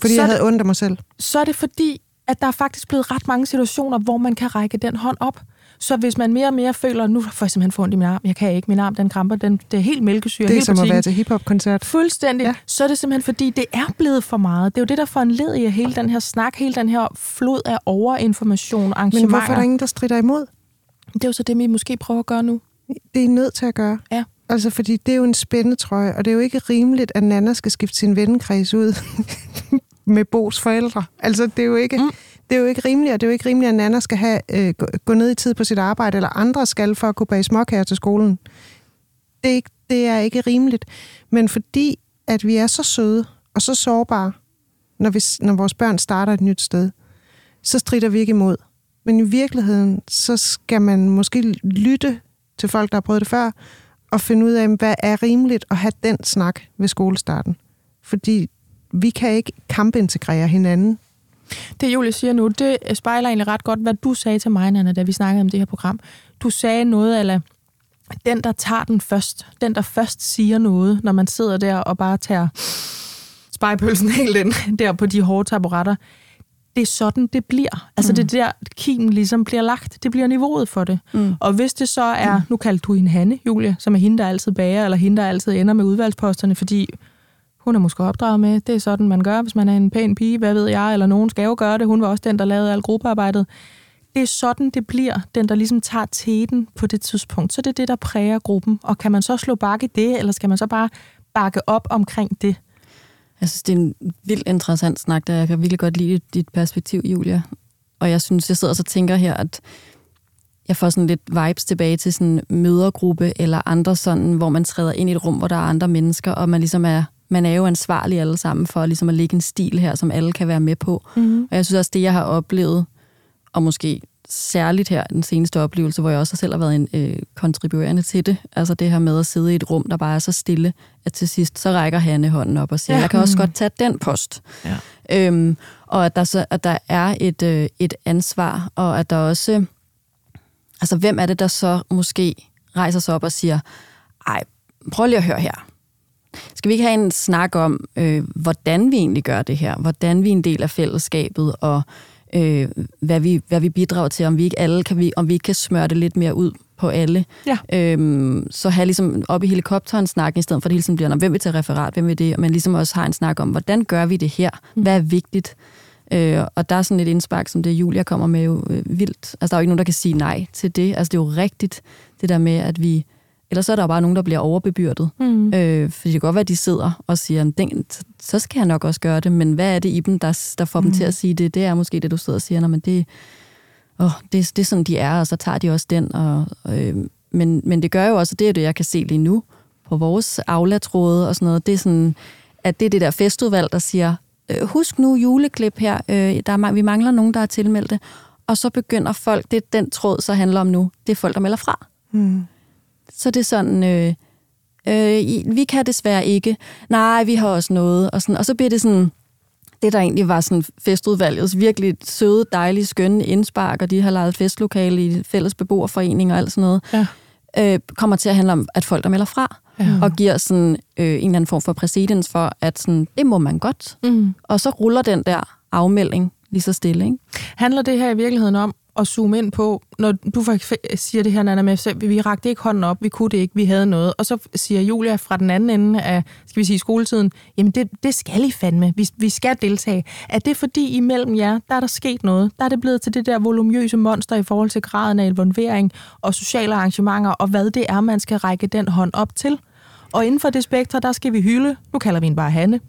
Fordi så jeg havde ondt af mig selv. Så er det fordi, at der er faktisk blevet ret mange situationer, hvor man kan række den hånd op. Så hvis man mere og mere føler, nu får jeg simpelthen fundet i min arm, jeg kan ikke, min arm den kramper, den, det er helt mælkesyre. Det er som at være til hiphop-koncert. Fuldstændig. Ja. Så er det simpelthen, fordi det er blevet for meget. Det er jo det, der foranleder hele den her snak, hele den her flod af overinformation, Men hvorfor er der ingen, der strider imod? Det er jo så det, vi måske prøver at gøre nu. Det er nødt til at gøre. Ja. Altså, fordi det er jo en spændetrøje, og det er jo ikke rimeligt, at Nana skal skifte sin vennekreds ud [laughs] med Bos forældre. Altså, det er jo ikke... Mm det er jo ikke rimeligt, og det er jo ikke rimeligt, at Nana skal have, øh, gå, ned i tid på sit arbejde, eller andre skal for at kunne bage småkager til skolen. Det er, ikke, det er ikke rimeligt. Men fordi, at vi er så søde og så sårbare, når, vi, når vores børn starter et nyt sted, så strider vi ikke imod. Men i virkeligheden, så skal man måske lytte til folk, der har prøvet det før, at finde ud af, hvad er rimeligt at have den snak ved skolestarten. Fordi vi kan ikke kampintegrere hinanden det, Julie siger nu, det spejler egentlig ret godt, hvad du sagde til mig, Nana, da vi snakkede om det her program. Du sagde noget, eller den, der tager den først, den, der først siger noget, når man sidder der og bare tager spejpølsen [laughs] helt ind der på de hårde taburetter. Det er sådan, det bliver. Altså mm. det er der, kimen ligesom bliver lagt. Det bliver niveauet for det. Mm. Og hvis det så er, mm. nu kalder du hende Hanne, Julia, som er hende, der altid bager, eller hende, der altid ender med udvalgsposterne, fordi hun er måske opdraget med, det er sådan, man gør, hvis man er en pæn pige, hvad ved jeg, eller nogen skal jo gøre det. Hun var også den, der lavede alt gruppearbejdet. Det er sådan, det bliver, den, der ligesom tager teten på det tidspunkt. Så det er det, der præger gruppen. Og kan man så slå bakke det, eller skal man så bare bakke op omkring det? Jeg synes, det er en vildt interessant snak, der jeg kan virkelig godt lide dit perspektiv, Julia. Og jeg synes, jeg sidder og så tænker her, at jeg får sådan lidt vibes tilbage til sådan mødergruppe eller andre sådan, hvor man træder ind i et rum, hvor der er andre mennesker, og man ligesom er, man er jo ansvarlig alle sammen for ligesom at lægge en stil her, som alle kan være med på. Mm-hmm. Og jeg synes også, det jeg har oplevet, og måske særligt her, den seneste oplevelse, hvor jeg også selv har været en øh, kontribuerende til det. Altså det her med at sidde i et rum, der bare er så stille, at til sidst så rækker Hanne hånden op og siger, ja. jeg kan også godt tage den post. Ja. Øhm, og at der, så, at der er et, øh, et ansvar, og at der også... Altså hvem er det, der så måske rejser sig op og siger, ej, prøv lige at høre her. Skal vi ikke have en snak om, øh, hvordan vi egentlig gør det her? Hvordan vi er en del af fællesskabet, og øh, hvad, vi, hvad vi bidrager til, om vi ikke alle kan, vi, om vi ikke kan smøre det lidt mere ud på alle. Ja. Øhm, så have ligesom op i helikopteren snakken, i stedet for at det hele tiden bliver, hvem vil tage referat, hvem vil det, men ligesom også har en snak om, hvordan gør vi det her? Mm. Hvad er vigtigt? Øh, og der er sådan et indspark, som det Julia kommer med, jo øh, vildt. Altså, der er jo ikke nogen, der kan sige nej til det. Altså, det er jo rigtigt, det der med, at vi eller så er der jo bare nogen, der bliver overbebyrdet. Mm. Øh, fordi det kan godt være, at de sidder og siger, den, så skal jeg nok også gøre det, men hvad er det i dem, der, der får mm. dem til at sige det? Det er måske det, du sidder og siger, men det, åh, det, det er sådan, de er, og så tager de også den. Og, øh, men, men det gør jo også, og det er det, jeg kan se lige nu på vores aflatråde og sådan noget, det er sådan, at det er det der festudvalg, der siger, øh, husk nu juleklip her, øh, der er, vi mangler nogen, der er tilmeldt det. Og så begynder folk, det er den tråd, så handler om nu, det er folk, der melder fra. Mm så det er sådan, øh, øh, vi kan desværre ikke. Nej, vi har også noget. Og, sådan, og så bliver det sådan, det der egentlig var sådan festudvalgets virkelig søde, dejlige, skønne indspark, og de har lavet festlokale i fælles beboerforening og alt sådan noget, ja. øh, kommer til at handle om, at folk der melder fra, ja. og giver sådan øh, en eller anden form for præcedens for, at sådan, det må man godt. Mm. Og så ruller den der afmelding lige så stille. Ikke? Handler det her i virkeligheden om, at zoome ind på, når du siger det her, Nana, med, så vi rakte ikke hånden op, vi kunne det ikke, vi havde noget. Og så siger Julia fra den anden ende af, skal vi sige, skoletiden, jamen det, det skal I fandme, vi, vi skal deltage. Er det fordi imellem jer, der er der sket noget? Der er det blevet til det der volumøse monster i forhold til graden af involvering og sociale arrangementer, og hvad det er, man skal række den hånd op til? Og inden for det spektre, der skal vi hylde, nu kalder vi hende bare Hanne,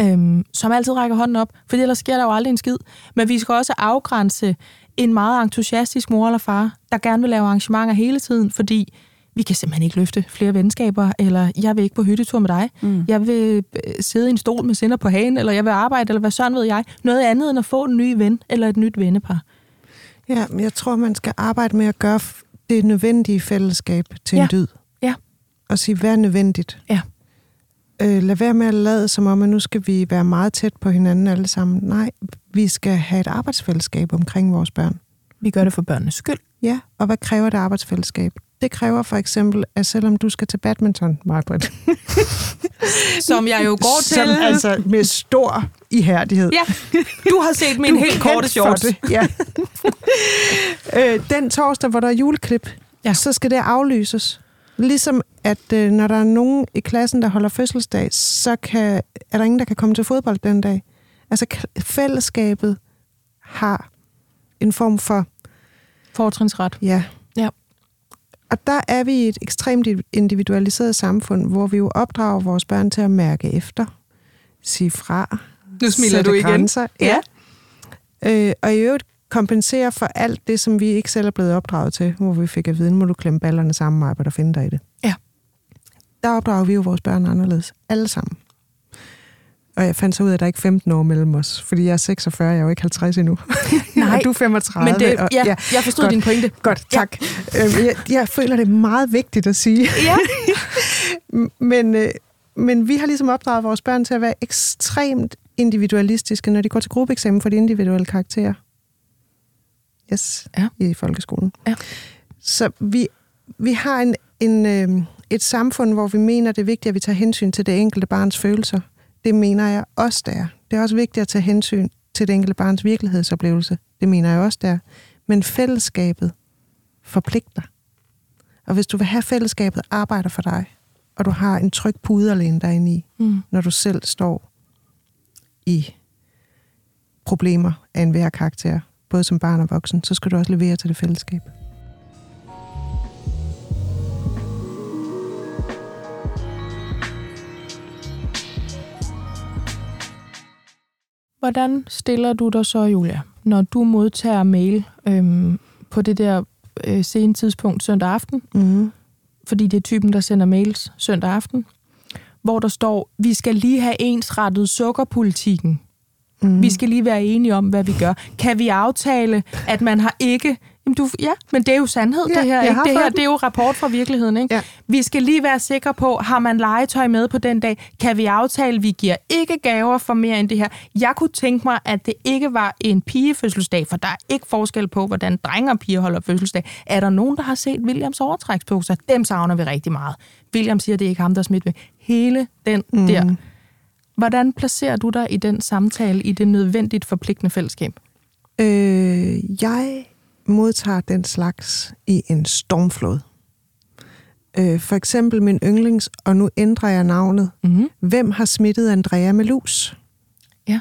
øhm, som altid rækker hånden op, for ellers sker der jo aldrig en skid. Men vi skal også afgrænse en meget entusiastisk mor eller far, der gerne vil lave arrangementer hele tiden, fordi vi kan simpelthen ikke løfte flere venskaber, eller jeg vil ikke på hyttetur med dig, mm. jeg vil øh, sidde i en stol med sender på hagen, eller jeg vil arbejde, eller hvad sådan ved jeg. Noget andet end at få en ny ven, eller et nyt vennepar. Ja, men jeg tror, man skal arbejde med at gøre det nødvendige fællesskab til en ja. dyd. Ja. Og sige, hvad er nødvendigt? Ja. Øh, lad være med at lade som om, at nu skal vi være meget tæt på hinanden alle sammen. Nej, vi skal have et arbejdsfællesskab omkring vores børn. Vi gør det for børnenes skyld. Ja, og hvad kræver det arbejdsfællesskab? Det kræver for eksempel, at selvom du skal til badminton, Margaret, [laughs] som jeg jo går til... Som, altså med stor ihærdighed. Ja, du har set min helt korte shorts. Det, ja. [laughs] øh, den torsdag, hvor der er juleklip, ja. så skal det aflyses. Ligesom at øh, når der er nogen i klassen, der holder fødselsdag, så kan, er der ingen, der kan komme til fodbold den dag. Altså fællesskabet har en form for... Fortrinsret. Ja. ja. Og der er vi i et ekstremt individualiseret samfund, hvor vi jo opdrager vores børn til at mærke efter, sige fra, nu smiler du igen. Grænser. Ja. ja. Øh, og i øvrigt kompensere for alt det, som vi ikke selv er blevet opdraget til, hvor vi fik at vide, må du klemme ballerne sammen og arbejde og finde dig i det. Ja. Der opdrager vi jo vores børn anderledes. Alle sammen. Og jeg fandt så ud af, at der er ikke 15 år mellem os, fordi jeg er 46, jeg er jo ikke 50 endnu. [laughs] Nej, og du er 35. Men det, og, ja, ja, jeg forstod godt, din pointe. Godt, tak. Ja. Øhm, jeg, jeg føler, det er meget vigtigt at sige. Ja. [laughs] men, øh, men vi har ligesom opdraget vores børn til at være ekstremt individualistiske, når de går til gruppeeksamen for de individuelle karakterer. Yes, ja. i folkeskolen. Ja. Så vi, vi har en, en, øh, et samfund, hvor vi mener, det er vigtigt, at vi tager hensyn til det enkelte barns følelser. Det mener jeg også, det er. Det er også vigtigt at tage hensyn til det enkelte barns virkelighedsoplevelse. Det mener jeg også, det er. Men fællesskabet forpligter. Og hvis du vil have fællesskabet arbejder for dig, og du har en tryg pude at læne dig ind i, Mm. når du selv står i problemer af en hver karakter, både som barn og voksen, så skal du også levere til det fællesskab. Hvordan stiller du dig så, Julia, når du modtager mail øhm, på det der øh, sene tidspunkt søndag aften, Mm. fordi det er typen, der sender mails søndag aften, hvor der står, vi skal lige have ensrettet sukkerpolitikken. Mm. Vi skal lige være enige om, hvad vi gør. Kan vi aftale, at man har ikke... Jamen du, ja, men det er jo sandhed, Ja, det her. Ikke? Det her det er jo rapport fra virkeligheden. Ikke? Ja. Vi skal lige være sikre på, har man legetøj med på den dag? Kan vi aftale, vi giver ikke gaver for mere end det her? Jeg kunne tænke mig, at det ikke var en pigefødselsdag, for der er ikke forskel på, hvordan drenge og piger holder fødselsdag. Er der nogen, der har set Williams overtræksbukser? Dem savner vi rigtig meget. William siger, det er ikke ham, der er smidt ved. Hele den mm. der. Hvordan placerer du dig i den samtale, i det nødvendigt forpligtende fællesskab? Øh, jeg modtager den slags i en stormflod. Øh, for eksempel min yndlings, og nu ændrer jeg navnet. Mm-hmm. Hvem har smittet Andrea med lus? Ja.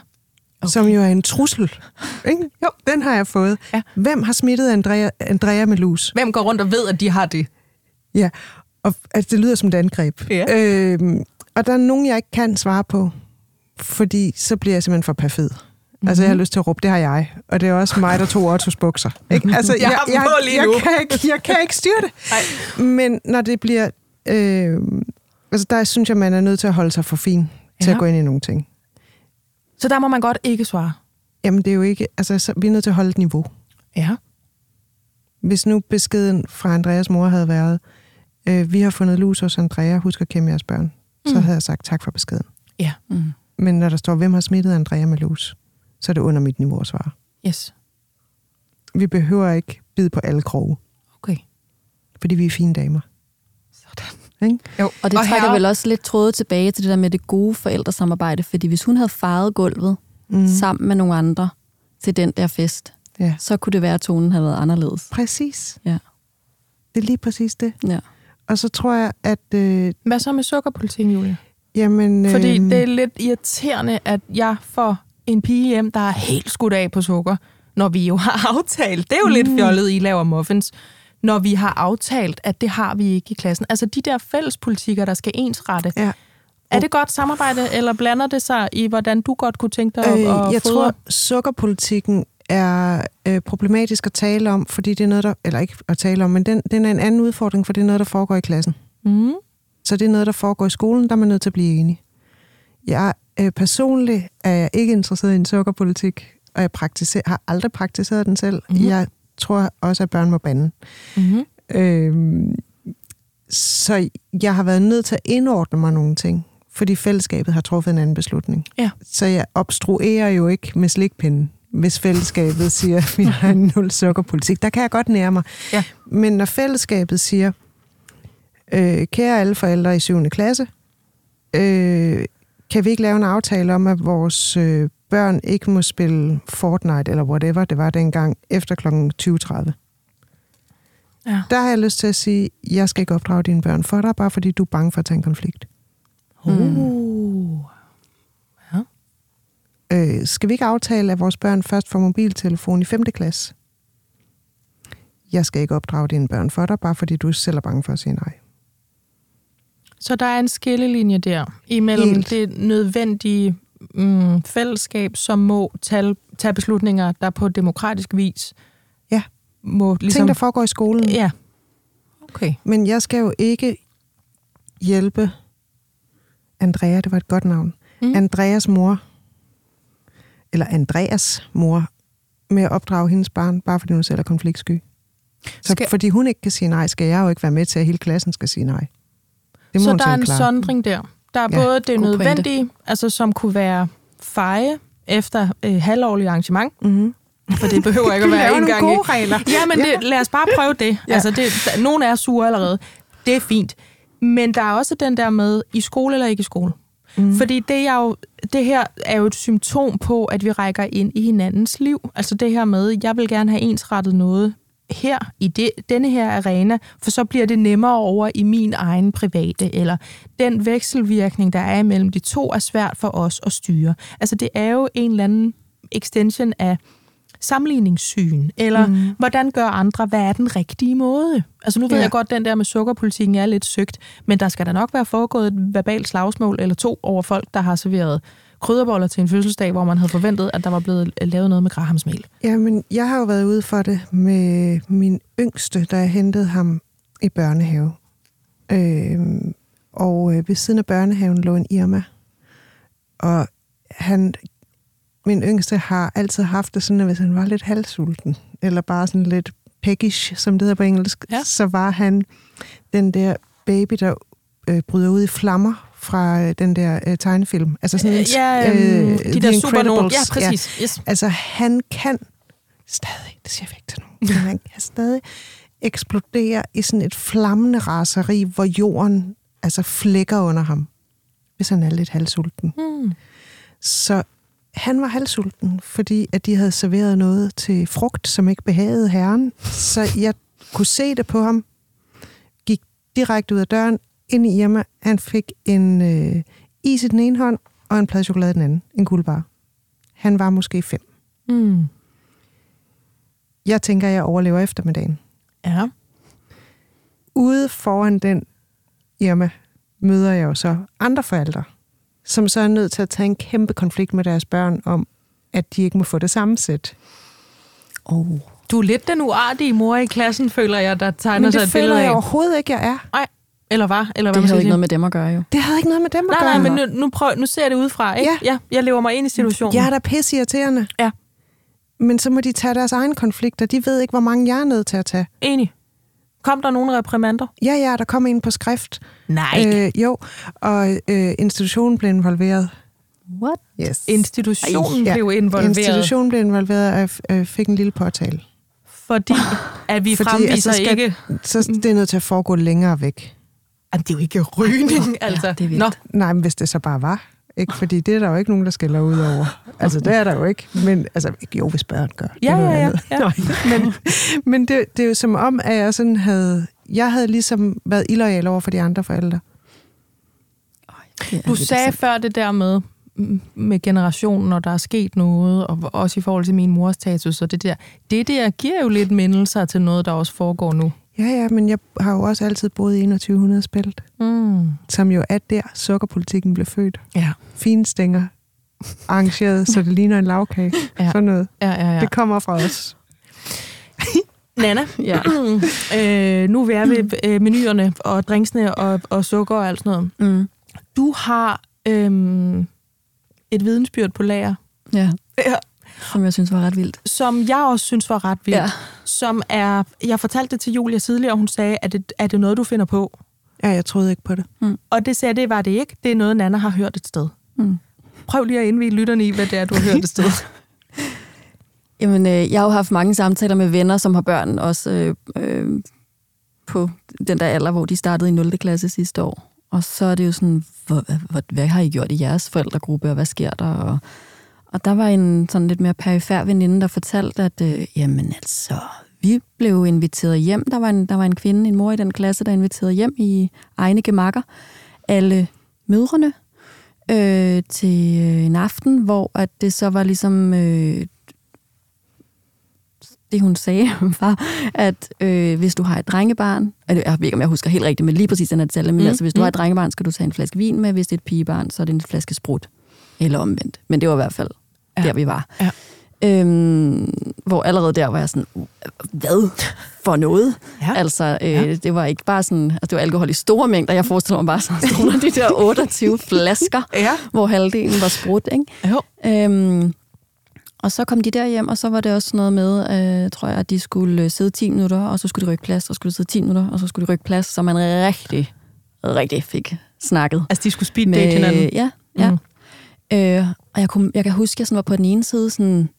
Okay. Som jo er en trussel. Ikke? Jo, den har jeg fået. Ja. Hvem har smittet Andrea, Andrea med lus? Hvem går rundt og ved, at de har det? Ja, og altså, det lyder som et angreb. Ja. Øhm, og der er nogen, jeg ikke kan svare på, fordi så bliver jeg simpelthen for perfid. Mm-hmm. Altså, jeg har lyst til at råbe, det har jeg. Og det er også mig, der tog Ottos bukser. Ikke? [laughs] Altså, Jeg lige jeg, nu. jeg, kan ikke, jeg kan ikke styre det. Men når det bliver... Øh, altså, der synes jeg, man er nødt til at holde sig for fin til Ja. at gå ind i nogle ting. Så der må man godt ikke svare. Jamen, det er jo ikke... Altså, så, vi er nødt til at holde et niveau. Ja. Hvis nu beskeden fra Andreas mor havde været, øh, vi har fundet lus hos Andrea, husk at kæmme jeres børn, så Mm. havde jeg sagt tak for beskeden. Ja. Mm. Men når der står, hvem har smittet Andrea med lus, så er det under mit niveau at svare. Yes. Vi behøver ikke bide på alle kroge, Okay. fordi vi er fine damer. Sådan. Ikke? Jo. Og det Og trækker herre- vel også lidt trådet tilbage til det der med det gode forældresamarbejde, fordi hvis hun havde faret gulvet Mm. mm. sammen med nogle andre til den der fest, Ja. så kunne det være, at tonen havde været anderledes. Præcis. Ja. Det er lige præcis det. Ja. Og så tror jeg, at... Øh, Hvad så med sukkerpolitikken, Julia? jamen, Fordi øh, det er lidt irriterende, at jeg får en pige hjem, der er helt skudt af på sukker, når vi jo [laughs] har aftalt. Det er jo mm. lidt fjollet, I laver muffins. Når vi har aftalt, at det har vi ikke i klassen. Altså de der fællespolitikker, der skal ensrette. Ja. Er det godt samarbejde, eller blander det sig i, hvordan du godt kunne tænke dig at, Øh, at jeg fodre? tror, sukkerpolitikken er øh, problematisk at tale om, fordi det er noget, der... Eller ikke at tale om, men den, den er en anden udfordring, for det er noget, der foregår i klassen. Mm. Så det er noget, der foregår i skolen, der er man nødt til at blive enige. Jeg øh, personligt er jeg ikke interesseret i en sukkerpolitik, og jeg praktiser, har aldrig praktiseret den selv. Mhm. Mm. Jeg tror også, at børn må bande. Mm-hmm. Øhm, så jeg har været nødt til at indordne mig nogle ting, fordi fællesskabet har truffet en anden beslutning. Ja. Så jeg obstruerer jo ikke med slikpinden, hvis fællesskabet siger, at [laughs] vi har en nul sukkerpolitik. Der kan jeg godt nære mig. Ja. Men når fællesskabet siger, øh, kære alle forældre i 7. klasse, øh, kan vi ikke lave en aftale om, at vores øh, børn ikke må spille Fortnite, eller whatever det var dengang, efter kl. 20.30? Ja. Der har jeg lyst til at sige, jeg skal ikke opdrage dine børn for dig, bare fordi du er bange for at tage en konflikt. Uh. Øh, skal vi ikke aftale, at vores børn først får mobiltelefon i 5. klasse? Jeg skal ikke opdrage dine børn for dig, bare fordi du selv er bange for at sige nej. Så der er en skillelinje der imellem Helt. det nødvendige mm, fællesskab, som må tage, tage beslutninger, der på demokratisk vis Ja. må Ligesom. Ting, der foregår i skolen. Ja. Okay. Men jeg skal jo ikke hjælpe Andrea, det var et godt navn, Mm. Andreas mor, eller Andreas mor, med at opdrage hendes barn, bare fordi hun selv er konfliktsky. Så skal... fordi hun ikke kan sige nej, skal jeg jo ikke være med til, at hele klassen skal sige nej. Det må Så der er en klare. sondring der. Der er Ja, både det god pointe. nødvendige, altså som kunne være feje efter øh, halvårlig arrangement, Mm-hmm. for det behøver ikke at [laughs] være en gang. gode regler. Ja, men det, lad os bare prøve det. Ja. Altså, det, der- nogle er sure allerede. Det er fint. Men der er også den der med, i skole eller ikke i skole. Mm. Fordi det, er jo, det her er jo et symptom på, at vi rækker ind i hinandens liv. Altså det her med, jeg vil gerne have ensrettet noget her i det, denne her arena, for så bliver det nemmere over i min egen private, eller den vekselvirkning, der er imellem de to, er svært for os at styre. Altså det er jo en eller anden extension af sammenligningssyn, eller mm. hvordan gør andre, hvad er den rigtige måde? Altså nu ved ja. jeg godt, at den der med sukkerpolitikken er lidt søgt, men der skal da nok være foregået et verbalt slagsmål eller to over folk, der har serveret krydderboller til en fødselsdag, hvor man havde forventet, at der var blevet lavet noget med grahamsmel. Jamen, jeg har jo været ude for det med min yngste, da jeg hentede ham i børnehave. Øh, og øh, ved siden af børnehaven lå en Irma. Og han, min yngste har altid haft det sådan, at hvis han var lidt halvsulten, eller bare sådan lidt peckish, som det hedder på engelsk, ja. så var han den der baby, der øh, bryder ud i flammer fra øh, den der øh, tegnefilm. Altså sådan øh, ja, øh, øh, de The der. Ja, præcis. Ja. Yes. Altså han kan stadig, det siger jeg ikke til nogen, han kan stadig eksplodere i sådan et flammende raseri, hvor jorden altså flækker under ham, hvis han er lidt halvsulten. Mm. Så han var halvsulten, fordi at de havde serveret noget til frugt, som ikke behagede herren. Så jeg kunne se det på ham. Gik direkte ud af døren, ind i Irma. Han fik en øh, is i den ene hånd, og en plade chokolade i den anden. En guldbar. Han var måske fem. Mm. Jeg tænker, jeg overlever eftermiddagen. Ja. Ude foran den Irma møder jeg jo så andre forældre, som så er nødt til at tage en kæmpe konflikt med deres børn om, at de ikke må få det samme sæt. Oh. Du er lidt den uartige mor i klassen, føler jeg, der tegner sig et billede af. Men det føler jeg overhovedet ikke, jeg er. Nej. Eller var? Eller hvad det havde ikke noget med dem at gøre, jo. Det havde ikke noget med dem at nej, gøre. Nej, men nu, nu, prøv, nu ser jeg det udefra, ikke? Ja. ja. Jeg lever mig ind i situationen. Jeg er da pisse irriterende. Ja. Men så må de tage deres egen konflikter. De ved ikke, hvor mange jeg er nødt til at tage. Enig. Kom der nogle reprimander? Ja, ja, der kom en på skrift. Nej. Øh, jo, og øh, institutionen blev involveret. What? Yes. Institutionen Ej, blev ja. involveret? Institutionen blev involveret, og jeg øh, fik en lille påtale. Fordi at vi Fordi, fremviser altså, skal, ikke... Så det er nødt til at foregå længere væk. Jamen, det er jo ikke rygning, altså. Ja, det er Nå. Nej, men hvis det så bare var. Ikke? Fordi det er der jo ikke nogen, der skælder ud over. Altså, det er der jo ikke. Men, altså, jo, hvis børn gør. Ja, ja, ja. [laughs] ja. men men det, det er jo som om, at jeg sådan havde... Jeg havde ligesom været illoyal over for de andre forældre. Du sagde før det der med, med generationen, når der er sket noget, og også i forhold til min mors status, og det der. Det der giver jo lidt mindelser til noget, der også foregår nu. Ja, ja, men jeg har jo også altid boet i 2100 spillet, mm. som jo er der, sukkerpolitikken blev født. Ja. Fine stænger, arrangeret, så det ligner en lavkage. [laughs] Ja. Sådan noget. Ja, ja, ja. Det kommer fra os. [laughs] Nana, ja. [clears throat] øh, nu er vi er ved øh, menuerne og drinksene og, og sukker og alt sådan noget. Mm. Du har øhm, et vidensbyrd på lager. Ja. ja. Som jeg synes var ret vildt. Som jeg også synes var ret vildt. Ja. Som er, jeg fortalte det til Julia tidligere, og hun sagde, at det, er det noget, du finder på? Ja, jeg troede ikke på det. Mm. Og det sagde det var det ikke. Det er noget, Nana har hørt et sted. Mm. Prøv lige at indvide lytterne i, hvad det er, du har hørt et sted. [laughs] Jamen, øh, jeg har jo haft mange samtaler med venner, som har børn også øh, øh, på den der alder, hvor de startede i 0. klasse sidste år. Og så er det jo sådan, hvad, hvad, hvad har I gjort i jeres forældregruppe, og hvad sker der? Og, og der var en sådan lidt mere perifær veninde, der fortalte, at øh, jamen altså, vi blev inviteret hjem. Der var, en, der var en kvinde, en mor i den klasse, der inviterede hjem i egne gemakker. Alle mødrene øh, til øh, en aften, hvor at det så var ligesom... Øh, det hun sagde [laughs] var, at øh, hvis du har et drengebarn, jeg ved ikke, om jeg husker helt rigtigt, men lige præcis den her tal, men mm. altså, hvis du mm. har et drengebarn, skal du tage en flaske vin med, hvis det er et pigebarn, så er det en flaske sprut. Eller omvendt. Men det var i hvert fald ja. der, vi var. Ja. Øhm, hvor allerede der var jeg sådan, hvad for noget? Ja. Altså, øh, ja. det var ikke bare sådan, altså det var alkohol i store mængder. Jeg forestiller mig bare sådan, af de der [laughs] 28 flasker, ja. hvor halvdelen var sprut, ikke? Jo. Øhm, og så kom de der hjem, og så var det også noget med, øh, tror jeg, at de skulle øh, sidde 10 minutter, og så skulle de rykke plads, og skulle de sidde 10 minutter, og så skulle de rykke plads, så man rigtig, rigtig fik snakket. Altså, de skulle speed date hinanden? Ja, ja. Mm. Øh, og jeg, kunne, jeg kan huske, at jeg sådan var på den ene side sådan,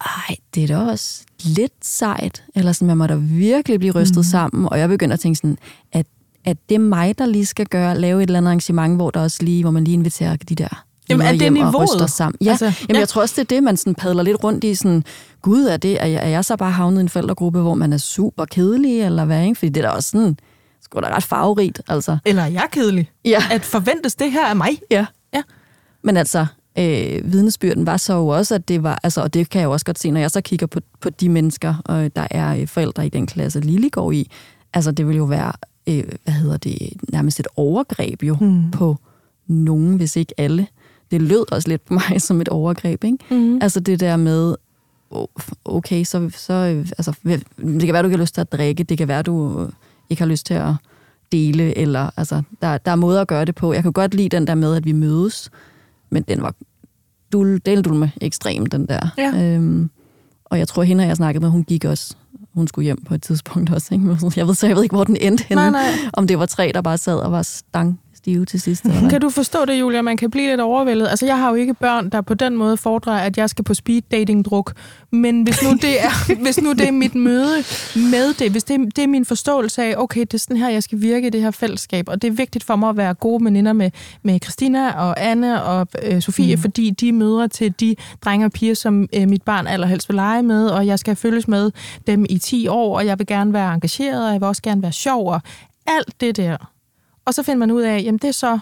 ej, det er da også lidt sejt, eller sådan, man må da virkelig blive rystet mm. sammen, og jeg begynder at tænke sådan, at at det er mig, der lige skal gøre, lave et eller andet arrangement, hvor, der også lige, hvor man lige inviterer de der Jamen, er det og niveauet? ryster sammen. Ja, altså, jamen, ja. jeg tror også, det er det, man sådan padler lidt rundt i. Sådan, Gud, er, det, er, jeg, er jeg så bare havnet i en forældregruppe, hvor man er super kedelig, eller hvad? Ikke? Fordi det er da også sådan, sgu da ret farverigt. Altså. Eller er jeg kedelig? Ja. At forventes det her af mig? Ja. Ja. Men altså, øh, vidnesbyrden var så jo også, at det var, altså, og det kan jeg jo også godt se, når jeg så kigger på, på de mennesker, og der er øh, forældre i den klasse, Lille går i, altså det vil jo være, øh, hvad hedder det, nærmest et overgreb jo mm. på nogen, hvis ikke alle. Det lød også lidt på [laughs] mig som et overgreb, ikke? Mm. Altså det der med, okay, så, så øh, altså, det kan være, du ikke har lyst til at drikke, det kan være, du øh, ikke har lyst til at dele, eller altså, der, der er måder at gøre det på. Jeg kan godt lide den der med, at vi mødes, men den var dul, del med ekstrem, den der. Ja. Øhm, og jeg tror, hende, jeg snakkede med, hun gik også, hun skulle hjem på et tidspunkt også. Ikke? [laughs] Jeg ved så jeg ved ikke, hvor den endte henne. Nej, nej. Om det var tre, der bare sad og var stang stive til sidst. Eller? Kan du forstå det, Julia? Man kan blive lidt overvældet. Altså, jeg har jo ikke børn, der på den måde fordrer, at jeg skal på speed dating druk. Men hvis nu det er, [laughs] hvis nu det er mit møde med det, hvis det, det er min forståelse af, okay, det er sådan her, jeg skal virke i det her fællesskab, og det er vigtigt for mig at være gode veninder med, med Christina og Anne og øh, Sofie, mm. fordi de er mødre til de drenge og piger, som øh, mit barn allerhelst vil lege med, og jeg skal følges med dem i 10 år, og jeg vil gerne være engageret, og jeg vil også gerne være sjov, og alt det der. Og så finder man ud af, jamen det er så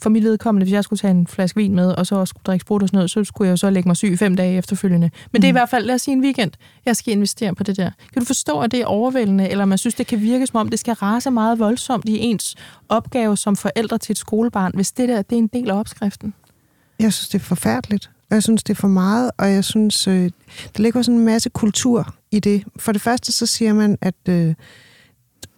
for mit vedkommende, hvis jeg skulle tage en flaske vin med, og så også skulle drikke sprut og sådan noget, så skulle jeg jo så lægge mig syg fem dage efterfølgende. Men mm. det er i hvert fald, lad os sige en weekend, jeg skal investere på det der. Kan du forstå, at det er overvældende, eller man synes, det kan virke som om, det skal rase meget voldsomt i ens opgave som forældre til et skolebarn, hvis det der det er en del af opskriften? Jeg synes, det er forfærdeligt. Jeg synes, det er for meget, og jeg synes, øh, der ligger sådan en masse kultur i det. For det første, så siger man, at øh,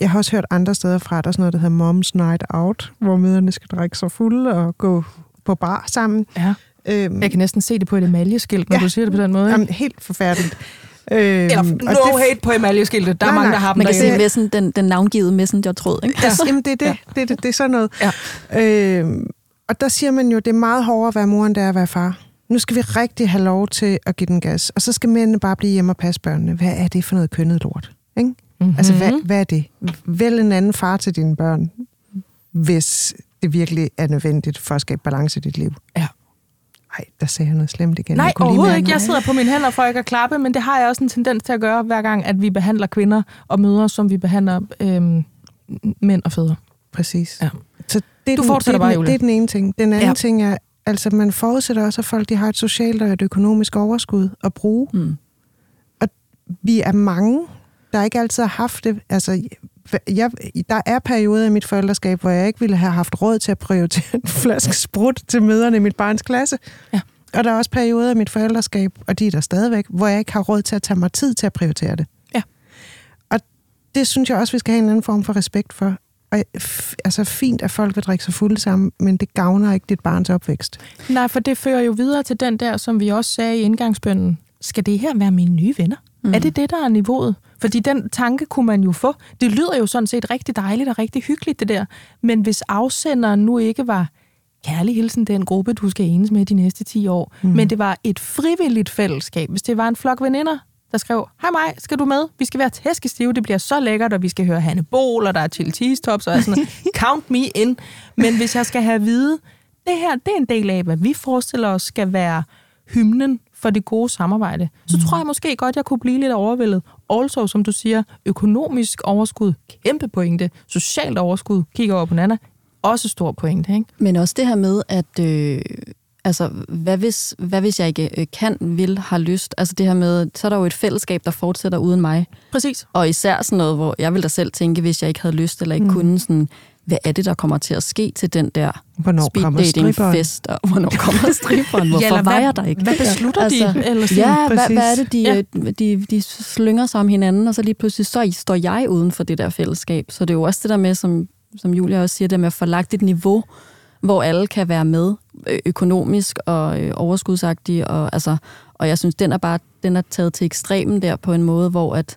jeg har også hørt andre steder fra, der er sådan noget, der hedder Mom's Night Out, hvor møderne skal drikke sig fulde og gå på bar sammen. Ja. Øhm, Jeg kan næsten se det på et emaljeskilt, når Ja. du siger det på den måde. jamen, helt forfærdeligt. Øhm, Eller no det- hate på emaljeskiltet. Der er Nej, mange, nej. der har dem Man kan derhjemme. se messen, den, den navngivede messenger-tråd, ikke? Ja. Jamen, det er det. Ja. Det, er det. det er sådan noget. Ja. Øhm, og der siger man jo, det er meget hårdere at være mor, end det er at være far. Nu skal vi rigtig have lov til at give den gas. Og så skal mændene bare blive hjemme og passe børnene. Hvad er det for noget kønnet lort? Ikke? Mm-hmm. Altså, hvad, hvad er det? Vælg en anden far til dine børn, hvis det virkelig er nødvendigt for at skabe balance i dit liv. Ja. Nej, der sagde jeg noget slemt igen. Nej, overhovedet ikke. Jeg sidder på mine hænder for ikke at klappe, men det har jeg også en tendens til at gøre, hver gang, at vi behandler kvinder og mødre, som vi behandler øhm, mænd og fædre. Præcis. Ja. Så det er, Du den, fortsætter det, bare, den, Julia. det er den ene ting. Den anden Ja. ting er, altså man forudsætter også, at folk de har et socialt og et økonomisk overskud at bruge. Mm. vi er mange, der ikke altid har haft det. Altså, jeg, der er perioder i mit forældreskab, hvor jeg ikke ville have haft råd til at prioritere [laughs] en flaske sprut til møderne i mit barns klasse. Ja. Og der er også perioder i mit forældreskab, og de er der stadigvæk, hvor jeg ikke har råd til at tage mig tid til at prioritere det. Ja. Og det synes jeg også, vi skal have en anden form for respekt for. Og, altså fint, at folk vil drikke sig fulde sammen, men det gavner ikke dit barns opvækst. Nej, for det fører jo videre til den der, som vi også sagde i indgangsbønden. Skal det her være mine nye venner? Mm. Er det det, der er niveauet? Fordi den tanke kunne man jo få. Det lyder jo sådan set rigtig dejligt og rigtig hyggeligt, det der. Men hvis afsenderen nu ikke var kærlig hilsen den gruppe, du skal enes med de næste 10 år, mm. men det var et frivilligt fællesskab, hvis det var en flok veninder, der skrev, hej mig, skal du med? Vi skal være tæskestive, det bliver så lækkert, og vi skal høre Hanne Bol, og der er chili cheese tops og sådan noget. [laughs] Count me in. Men hvis jeg skal have at vide, det her, det er en del af, hvad vi forestiller os skal være hymnen for det gode samarbejde, så tror jeg måske godt, jeg kunne blive lidt overvældet. Also, som du siger, økonomisk overskud, kæmpe pointe. Socialt overskud, kigger over på Nana, også stor pointe, ikke? Men også det her med, at øh, altså, hvad, hvis, hvad hvis jeg ikke øh, kan, vil, har lyst? Altså det her med, så er der jo et fællesskab, der fortsætter uden mig. Præcis. Og især sådan noget, hvor jeg vil da selv tænke, hvis jeg ikke havde lyst, eller ikke mm. kunne sådan, hvad er det, der kommer til at ske til den der Hvornår speeddating-fest, og hvornår kommer [laughs] stripperen? Hvorfor eller var hvad- jeg der ikke? hvad beslutter de? Eller ja, hvad, præcis. hvad er det, de, Ja. ja. de, de slynger sig om hinanden, og så lige pludselig så står jeg uden for det der fællesskab. Så det er jo også det der med, som, som Julia også siger, det med at få lagt et niveau, hvor alle kan være med øh, økonomisk og øh, overskudsagtige. Og, altså, og jeg synes, den er bare den er taget til ekstremen der på en måde, hvor at,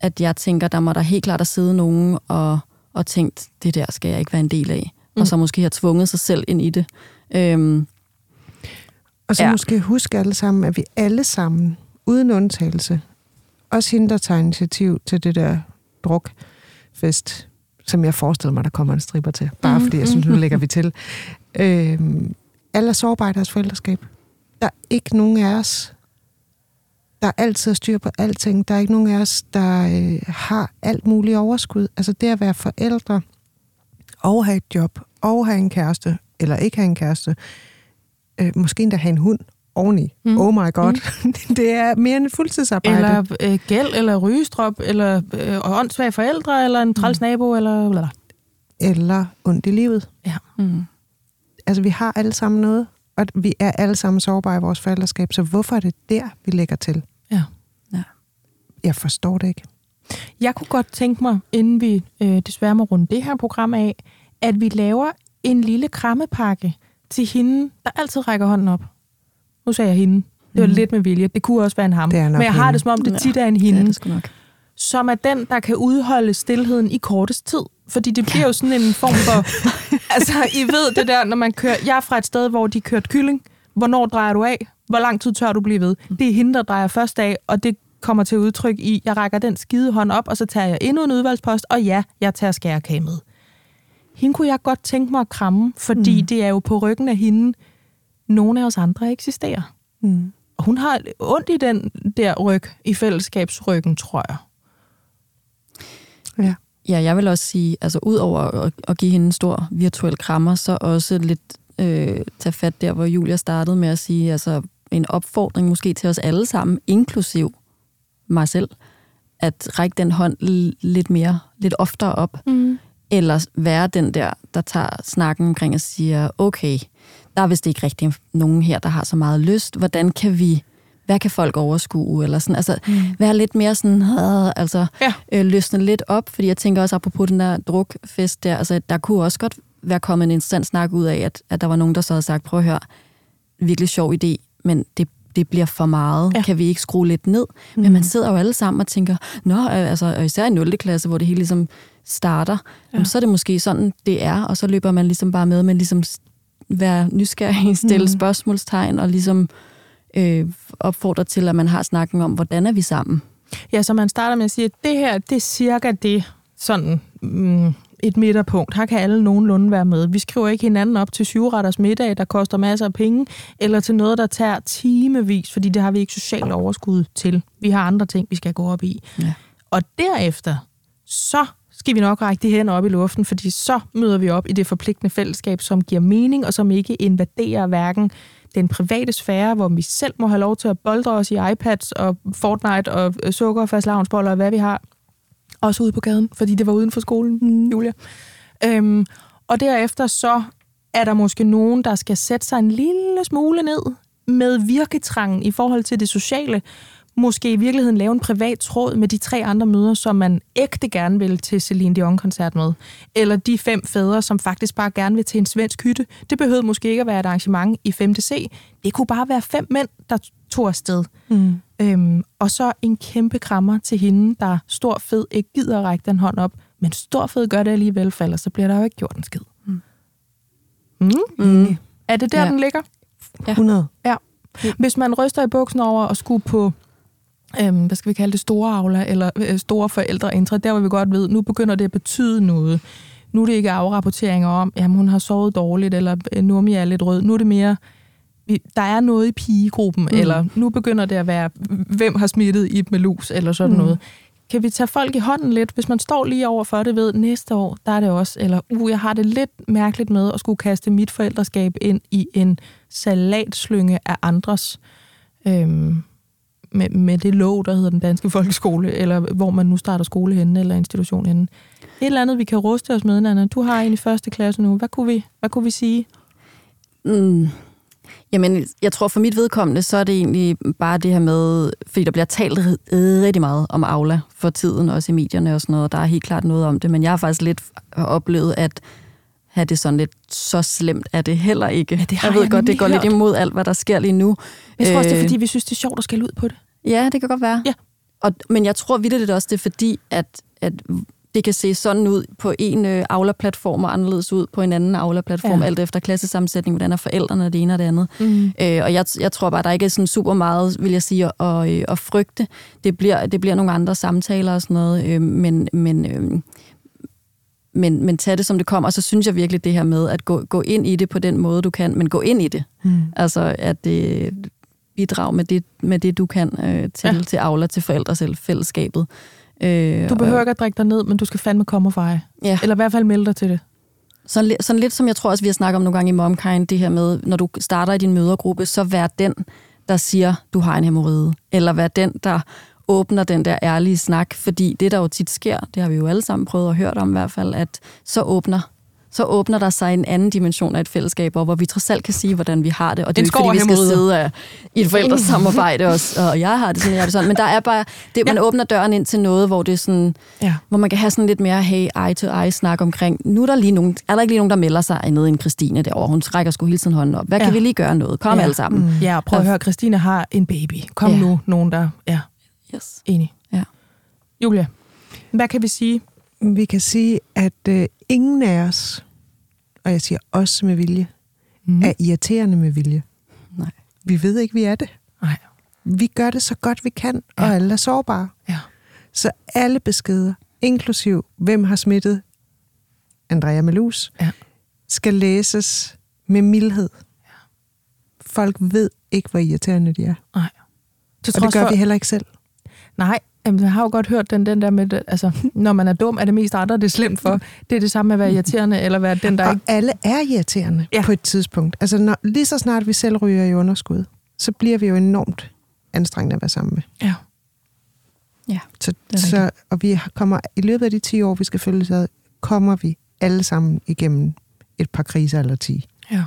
at jeg tænker, der må der helt klart at sidde nogen og, og tænkt, det der skal jeg ikke være en del af. Mm. Og så måske har tvunget sig selv ind i det. Øhm, Og så Ja. måske huske alle sammen, at vi alle sammen, uden undtagelse, også hende, der tager initiativ til det der drukfest, som jeg forestiller mig, der kommer en striber til. Bare Mhm, fordi jeg synes, nu mhm. lægger vi til. Øh, alle er sårbare i deres forældreskab. Der er ikke nogen af os, der altid har styr på alting. Der er ikke nogen af os, der øh, har alt muligt overskud. Altså det at være forældre, og have et job, og have en kæreste, eller ikke have en kæreste, øh, måske endda have en hund oveni. Mm. Mm. Oh my god. Mm. [laughs] det er mere end et fuldtidsarbejde. Eller øh, gæld, eller rygestrop, eller øh, åndssvage forældre, eller en træls nabo, eller... eller. eller ondt i livet. Mm. Altså, vi har alle sammen noget, og vi er alle sammen sårbare i vores forældreskab, så hvorfor er det der, vi lægger til? Ja. Ja. Jeg forstår det ikke. Jeg kunne godt tænke mig, inden vi øh, desværre må runde det her program af, at vi laver en lille krammepakke til hende, der altid rækker hånden op. Nu sagde jeg hende. Det var Mhm. lidt med vilje. Det kunne også være en ham. Det er nok Men jeg har hende. det som om, det Ja. tit er en Ja, hende. det skal nok. som er den, der kan udholde stillheden i kortest tid. Fordi det bliver jo sådan en form for... [laughs] altså, I ved det der, når man kører... Jeg er fra et sted, hvor de kørte kylling. Hvornår drejer du af? Hvor lang tid tør du blive ved? Det er hende, der drejer først af, og det kommer til udtryk i, jeg rækker den skide hånd op, og så tager jeg endnu en udvalgspost, og ja, jeg tager skærekage med. Hende kunne jeg godt tænke mig at kramme, fordi mm. det er jo på ryggen af hende, nogle af os andre eksisterer. Mm. Og hun har ondt i den der ryg, i fællesskabsryggen, tror jeg. Ja. Ja, jeg vil også sige, altså ud over at, at give hende en stor virtuel krammer, så også lidt øh, tage fat der, hvor Julia startede med at sige, altså en opfordring måske til os alle sammen, inklusiv mig selv, at række den hånd lidt mere, lidt oftere op, Mm. eller være den der, der tager snakken omkring og siger, okay, der er vist ikke rigtig nogen her, der har så meget lyst. Hvordan kan vi, hvad kan folk overskue? Eller sådan, altså, mm. være lidt mere sådan, øh, altså, Ja. øh, løsne lidt op, fordi jeg tænker også, apropos den der drukfest der, altså, der kunne også godt være kommet en instant snak ud af, at, at der var nogen, der så havde sagt, prøv at høre, virkelig sjov idé, men det, det bliver for meget. Ja. Kan vi ikke skrue lidt ned? Mm. Men man sidder jo alle sammen og tænker, nå, øh, altså, og især i 0. klasse, hvor det hele ligesom starter, ja. jamen, så er det måske sådan, det er, og så løber man ligesom bare med, men ligesom være nysgerrig, stille mm. spørgsmålstegn, og ligesom øh, opfordre til, at man har snakken om, hvordan er vi sammen? Ja, så man starter med at sige, at det her, det er cirka det, sådan mm, et midterpunkt. Her kan alle nogenlunde være med. Vi skriver ikke hinanden op til syvretters middag, der koster masser af penge, eller til noget, der tager timevis, fordi det har vi ikke social overskud til. Vi har andre ting, vi skal gå op i. Ja. Og derefter, så skal vi nok række de hænder op i luften, fordi så møder vi op i det forpligtende fællesskab, som giver mening, og som ikke invaderer hverken den private sfære, hvor vi selv må have lov til at boldre os i iPads og Fortnite og øh, sukker og fastlavnsboller og hvad vi har. Også ude på gaden, fordi det var uden for skolen, mm. Julia. Øhm, og derefter så er der måske nogen, der skal sætte sig en lille smule ned med virketrangen i forhold til det sociale. Måske i virkeligheden lave en privat tråd med de tre andre møder, som man ægte gerne vil til Celine Dion-koncert med. Eller de fem fædre, som faktisk bare gerne vil til en svensk hytte. Det behøvede måske ikke at være et arrangement i 5. C. Det kunne bare være fem mænd, der tog afsted. Mm. Øhm, og så en kæmpe krammer til hende, der stor fed ikke gider at række den hånd op, men stor fed gør det alligevel, for ellers så bliver der jo ikke gjort en skid. Mm. Mm? Mm. Er det der, Ja. ja. den ligger? 100. Ja. Hvis man ryster i buksen over og skulle på, øhm, hvad skal vi kalde det, store avler, eller øh, store forældreintra, der hvor vi godt ved, nu begynder det at betyde noget. Nu er det ikke afrapporteringer om, at hun har sovet dårligt, eller øh, Nurmi er lidt rød. Nu er det mere, der er noget i pigegruppen, mm. eller nu begynder det at være, hvem har smittet i med lus, eller sådan mm. noget. Kan vi tage folk i hånden lidt, hvis man står lige over for det ved, næste år, der er det også, eller uh, jeg har det lidt mærkeligt med at skulle kaste mit forældreskab ind i en salatslynge af andres, øhm, med, med det lov, der hedder den danske folkeskole, eller hvor man nu starter skole henne, eller institution henne. Et eller andet, vi kan ruste os med, Nana. Du har en i første klasse nu. Hvad kunne vi, hvad kunne vi sige? Mm. Jamen, jeg tror for mit vedkommende, så er det egentlig bare det her med, fordi der bliver talt ri- rigtig meget om Aula for tiden, også i medierne og sådan noget, og der er helt klart noget om det, men jeg har faktisk lidt oplevet, at have det sådan lidt, så slemt er det heller ikke. Ja, det har jeg ved jeg godt, det går lidt hørt. imod alt, hvad der sker lige nu. Jeg tror også, det er, Øh, fordi vi synes, det er sjovt at skælde ud på det. Ja, det kan godt være. Ja. Og, men jeg tror vildt også, det er fordi, at, at det kan se sådan ud på en øh, Aula-platform og anderledes ud på en anden Aula-platform, Ja. alt efter klassesammensætning, hvordan er forældrene det ene og det andet. Mm. Øh, og jeg, jeg tror bare, der ikke er sådan super meget, vil jeg sige, at, at, at frygte. Det bliver, det bliver nogle andre samtaler og sådan noget, øh, men, men, øh, men, men tag det, som det kommer. Og så synes jeg virkelig det her med at gå, gå ind i det på den måde, du kan, men gå ind i det. Mm. Altså, at det bidrag med det, med det du kan øh, til, ja. til Aula, til forældre selv, fællesskabet. Øh, du behøver ikke at drikke dig ned, men du skal fandme komme og feje. Ja. Eller i hvert fald melde dig til det. Sådan, sådan lidt som jeg tror også, vi har snakket om nogle gange i MomKind, det her med, når du starter i din mødergruppe, så vær den, der siger, du har en hemorrhide. Eller vær den, der åbner den der ærlige snak, fordi det, der jo tit sker, det har vi jo alle sammen prøvet at høre om i hvert fald, at så åbner så åbner der sig en anden dimension af et fællesskab, hvor vi trods alt kan sige, hvordan vi har det. Og det er ikke, fordi vi skal sidde uh, i et forældresamarbejde også, og jeg har det sådan, jeg har det sådan. Men der er bare, det, man ja. åbner døren ind til noget, hvor det er sådan, ja. hvor man kan have sådan lidt mere, hey, eye to eye snak omkring, nu er der lige nogen, er der ikke lige nogen, der melder sig nede en Christine derovre? Hun rækker sgu hele tiden hånden op. Hvad ja. kan vi lige gøre noget? Kom ja. alle sammen. Mm. Ja, prøv at høre, Christine har en baby. Kom ja. nu, nogen der, ja. Yes. Enig. Ja. Julia, hvad kan vi sige? Vi kan sige, at øh, ingen af os og jeg siger også med vilje, mm. er irriterende med vilje. Nej. Vi ved ikke, vi er det. Nej. Vi gør det så godt, vi kan, ja. og alle er sårbare. Ja. Så alle beskeder, inklusiv hvem har smittet Andrea Melus, ja. skal læses med mildhed. Ja. Folk ved ikke, hvor irriterende de er. Nej. Til og det gør for... vi heller ikke selv. Nej, Jamen, jeg har jo godt hørt den, den der med, altså, når man er dum, er det mest andre, det er slemt for. Det er det samme med at være irriterende, eller være den, der og ikke... alle er irriterende ja. på et tidspunkt. Altså, når, lige så snart vi selv ryger i underskud, så bliver vi jo enormt anstrengende at være sammen med. Ja. Ja, så, så, og vi kommer, i løbet af de 10 år, vi skal følge ad, kommer vi alle sammen igennem et par kriser eller 10. Ja.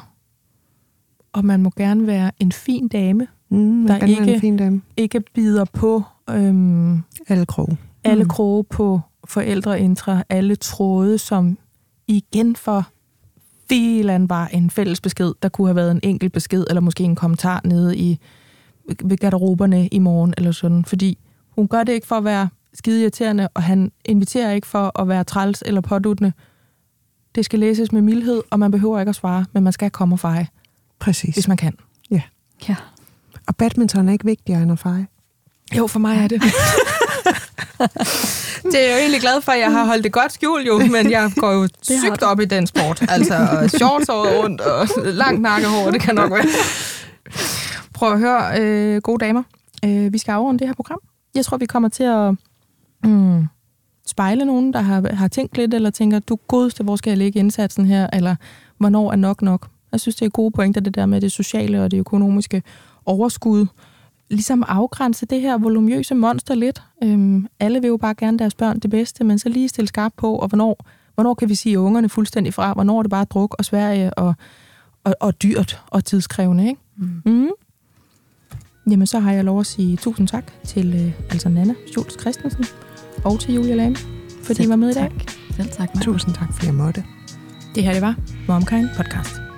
Og man må gerne være en fin dame, mm, der ikke, en fin dame. ikke bider på øhm, alle kroge. Alle mm. kroge på forældreintra, alle tråde, som igen for filan var en fælles besked. Der kunne have været en enkelt besked, eller måske en kommentar nede i ved garderoberne i morgen, eller sådan. Fordi hun gør det ikke for at være skide irriterende, og han inviterer ikke for at være træls eller påduttende. Det skal læses med mildhed, og man behøver ikke at svare, men man skal komme og feje. Præcis. Hvis man kan. Ja. ja. Og badminton er ikke vigtigere end at feje. Jo, for mig er det. [laughs] det er jeg jo egentlig glad for, at jeg har holdt det godt skjult jo, men jeg går jo [laughs] sygt op i den sport. Altså shorts over rundt og langt nakkehår, det kan nok være. Prøv at høre, øh, gode damer. Øh, vi skal afrunde det her program. Jeg tror, vi kommer til at mm, spejle nogen, der har, har tænkt lidt, eller tænker, du godeste, hvor skal jeg lægge indsatsen her, eller hvornår er nok nok. Jeg synes, det er gode pointer, det der med det sociale og det økonomiske overskud ligesom afgrænse det her volumøse monster lidt. Øhm, alle vil jo bare gerne deres børn det bedste, men så lige stille skarpt på, og hvornår, hvornår kan vi sige ungerne fuldstændig fra? Hvornår er det bare druk og Sverige og, og, og dyrt og tidskrævende, ikke? Mm. Mm. Jamen, så har jeg lov at sige tusind tak til øh, altså Nana Schultz Christensen og til Julia Lame, fordi I var med i dag. Selv tak. Tusind tak, fordi jeg måtte. Det her, det var Momkind Podcast.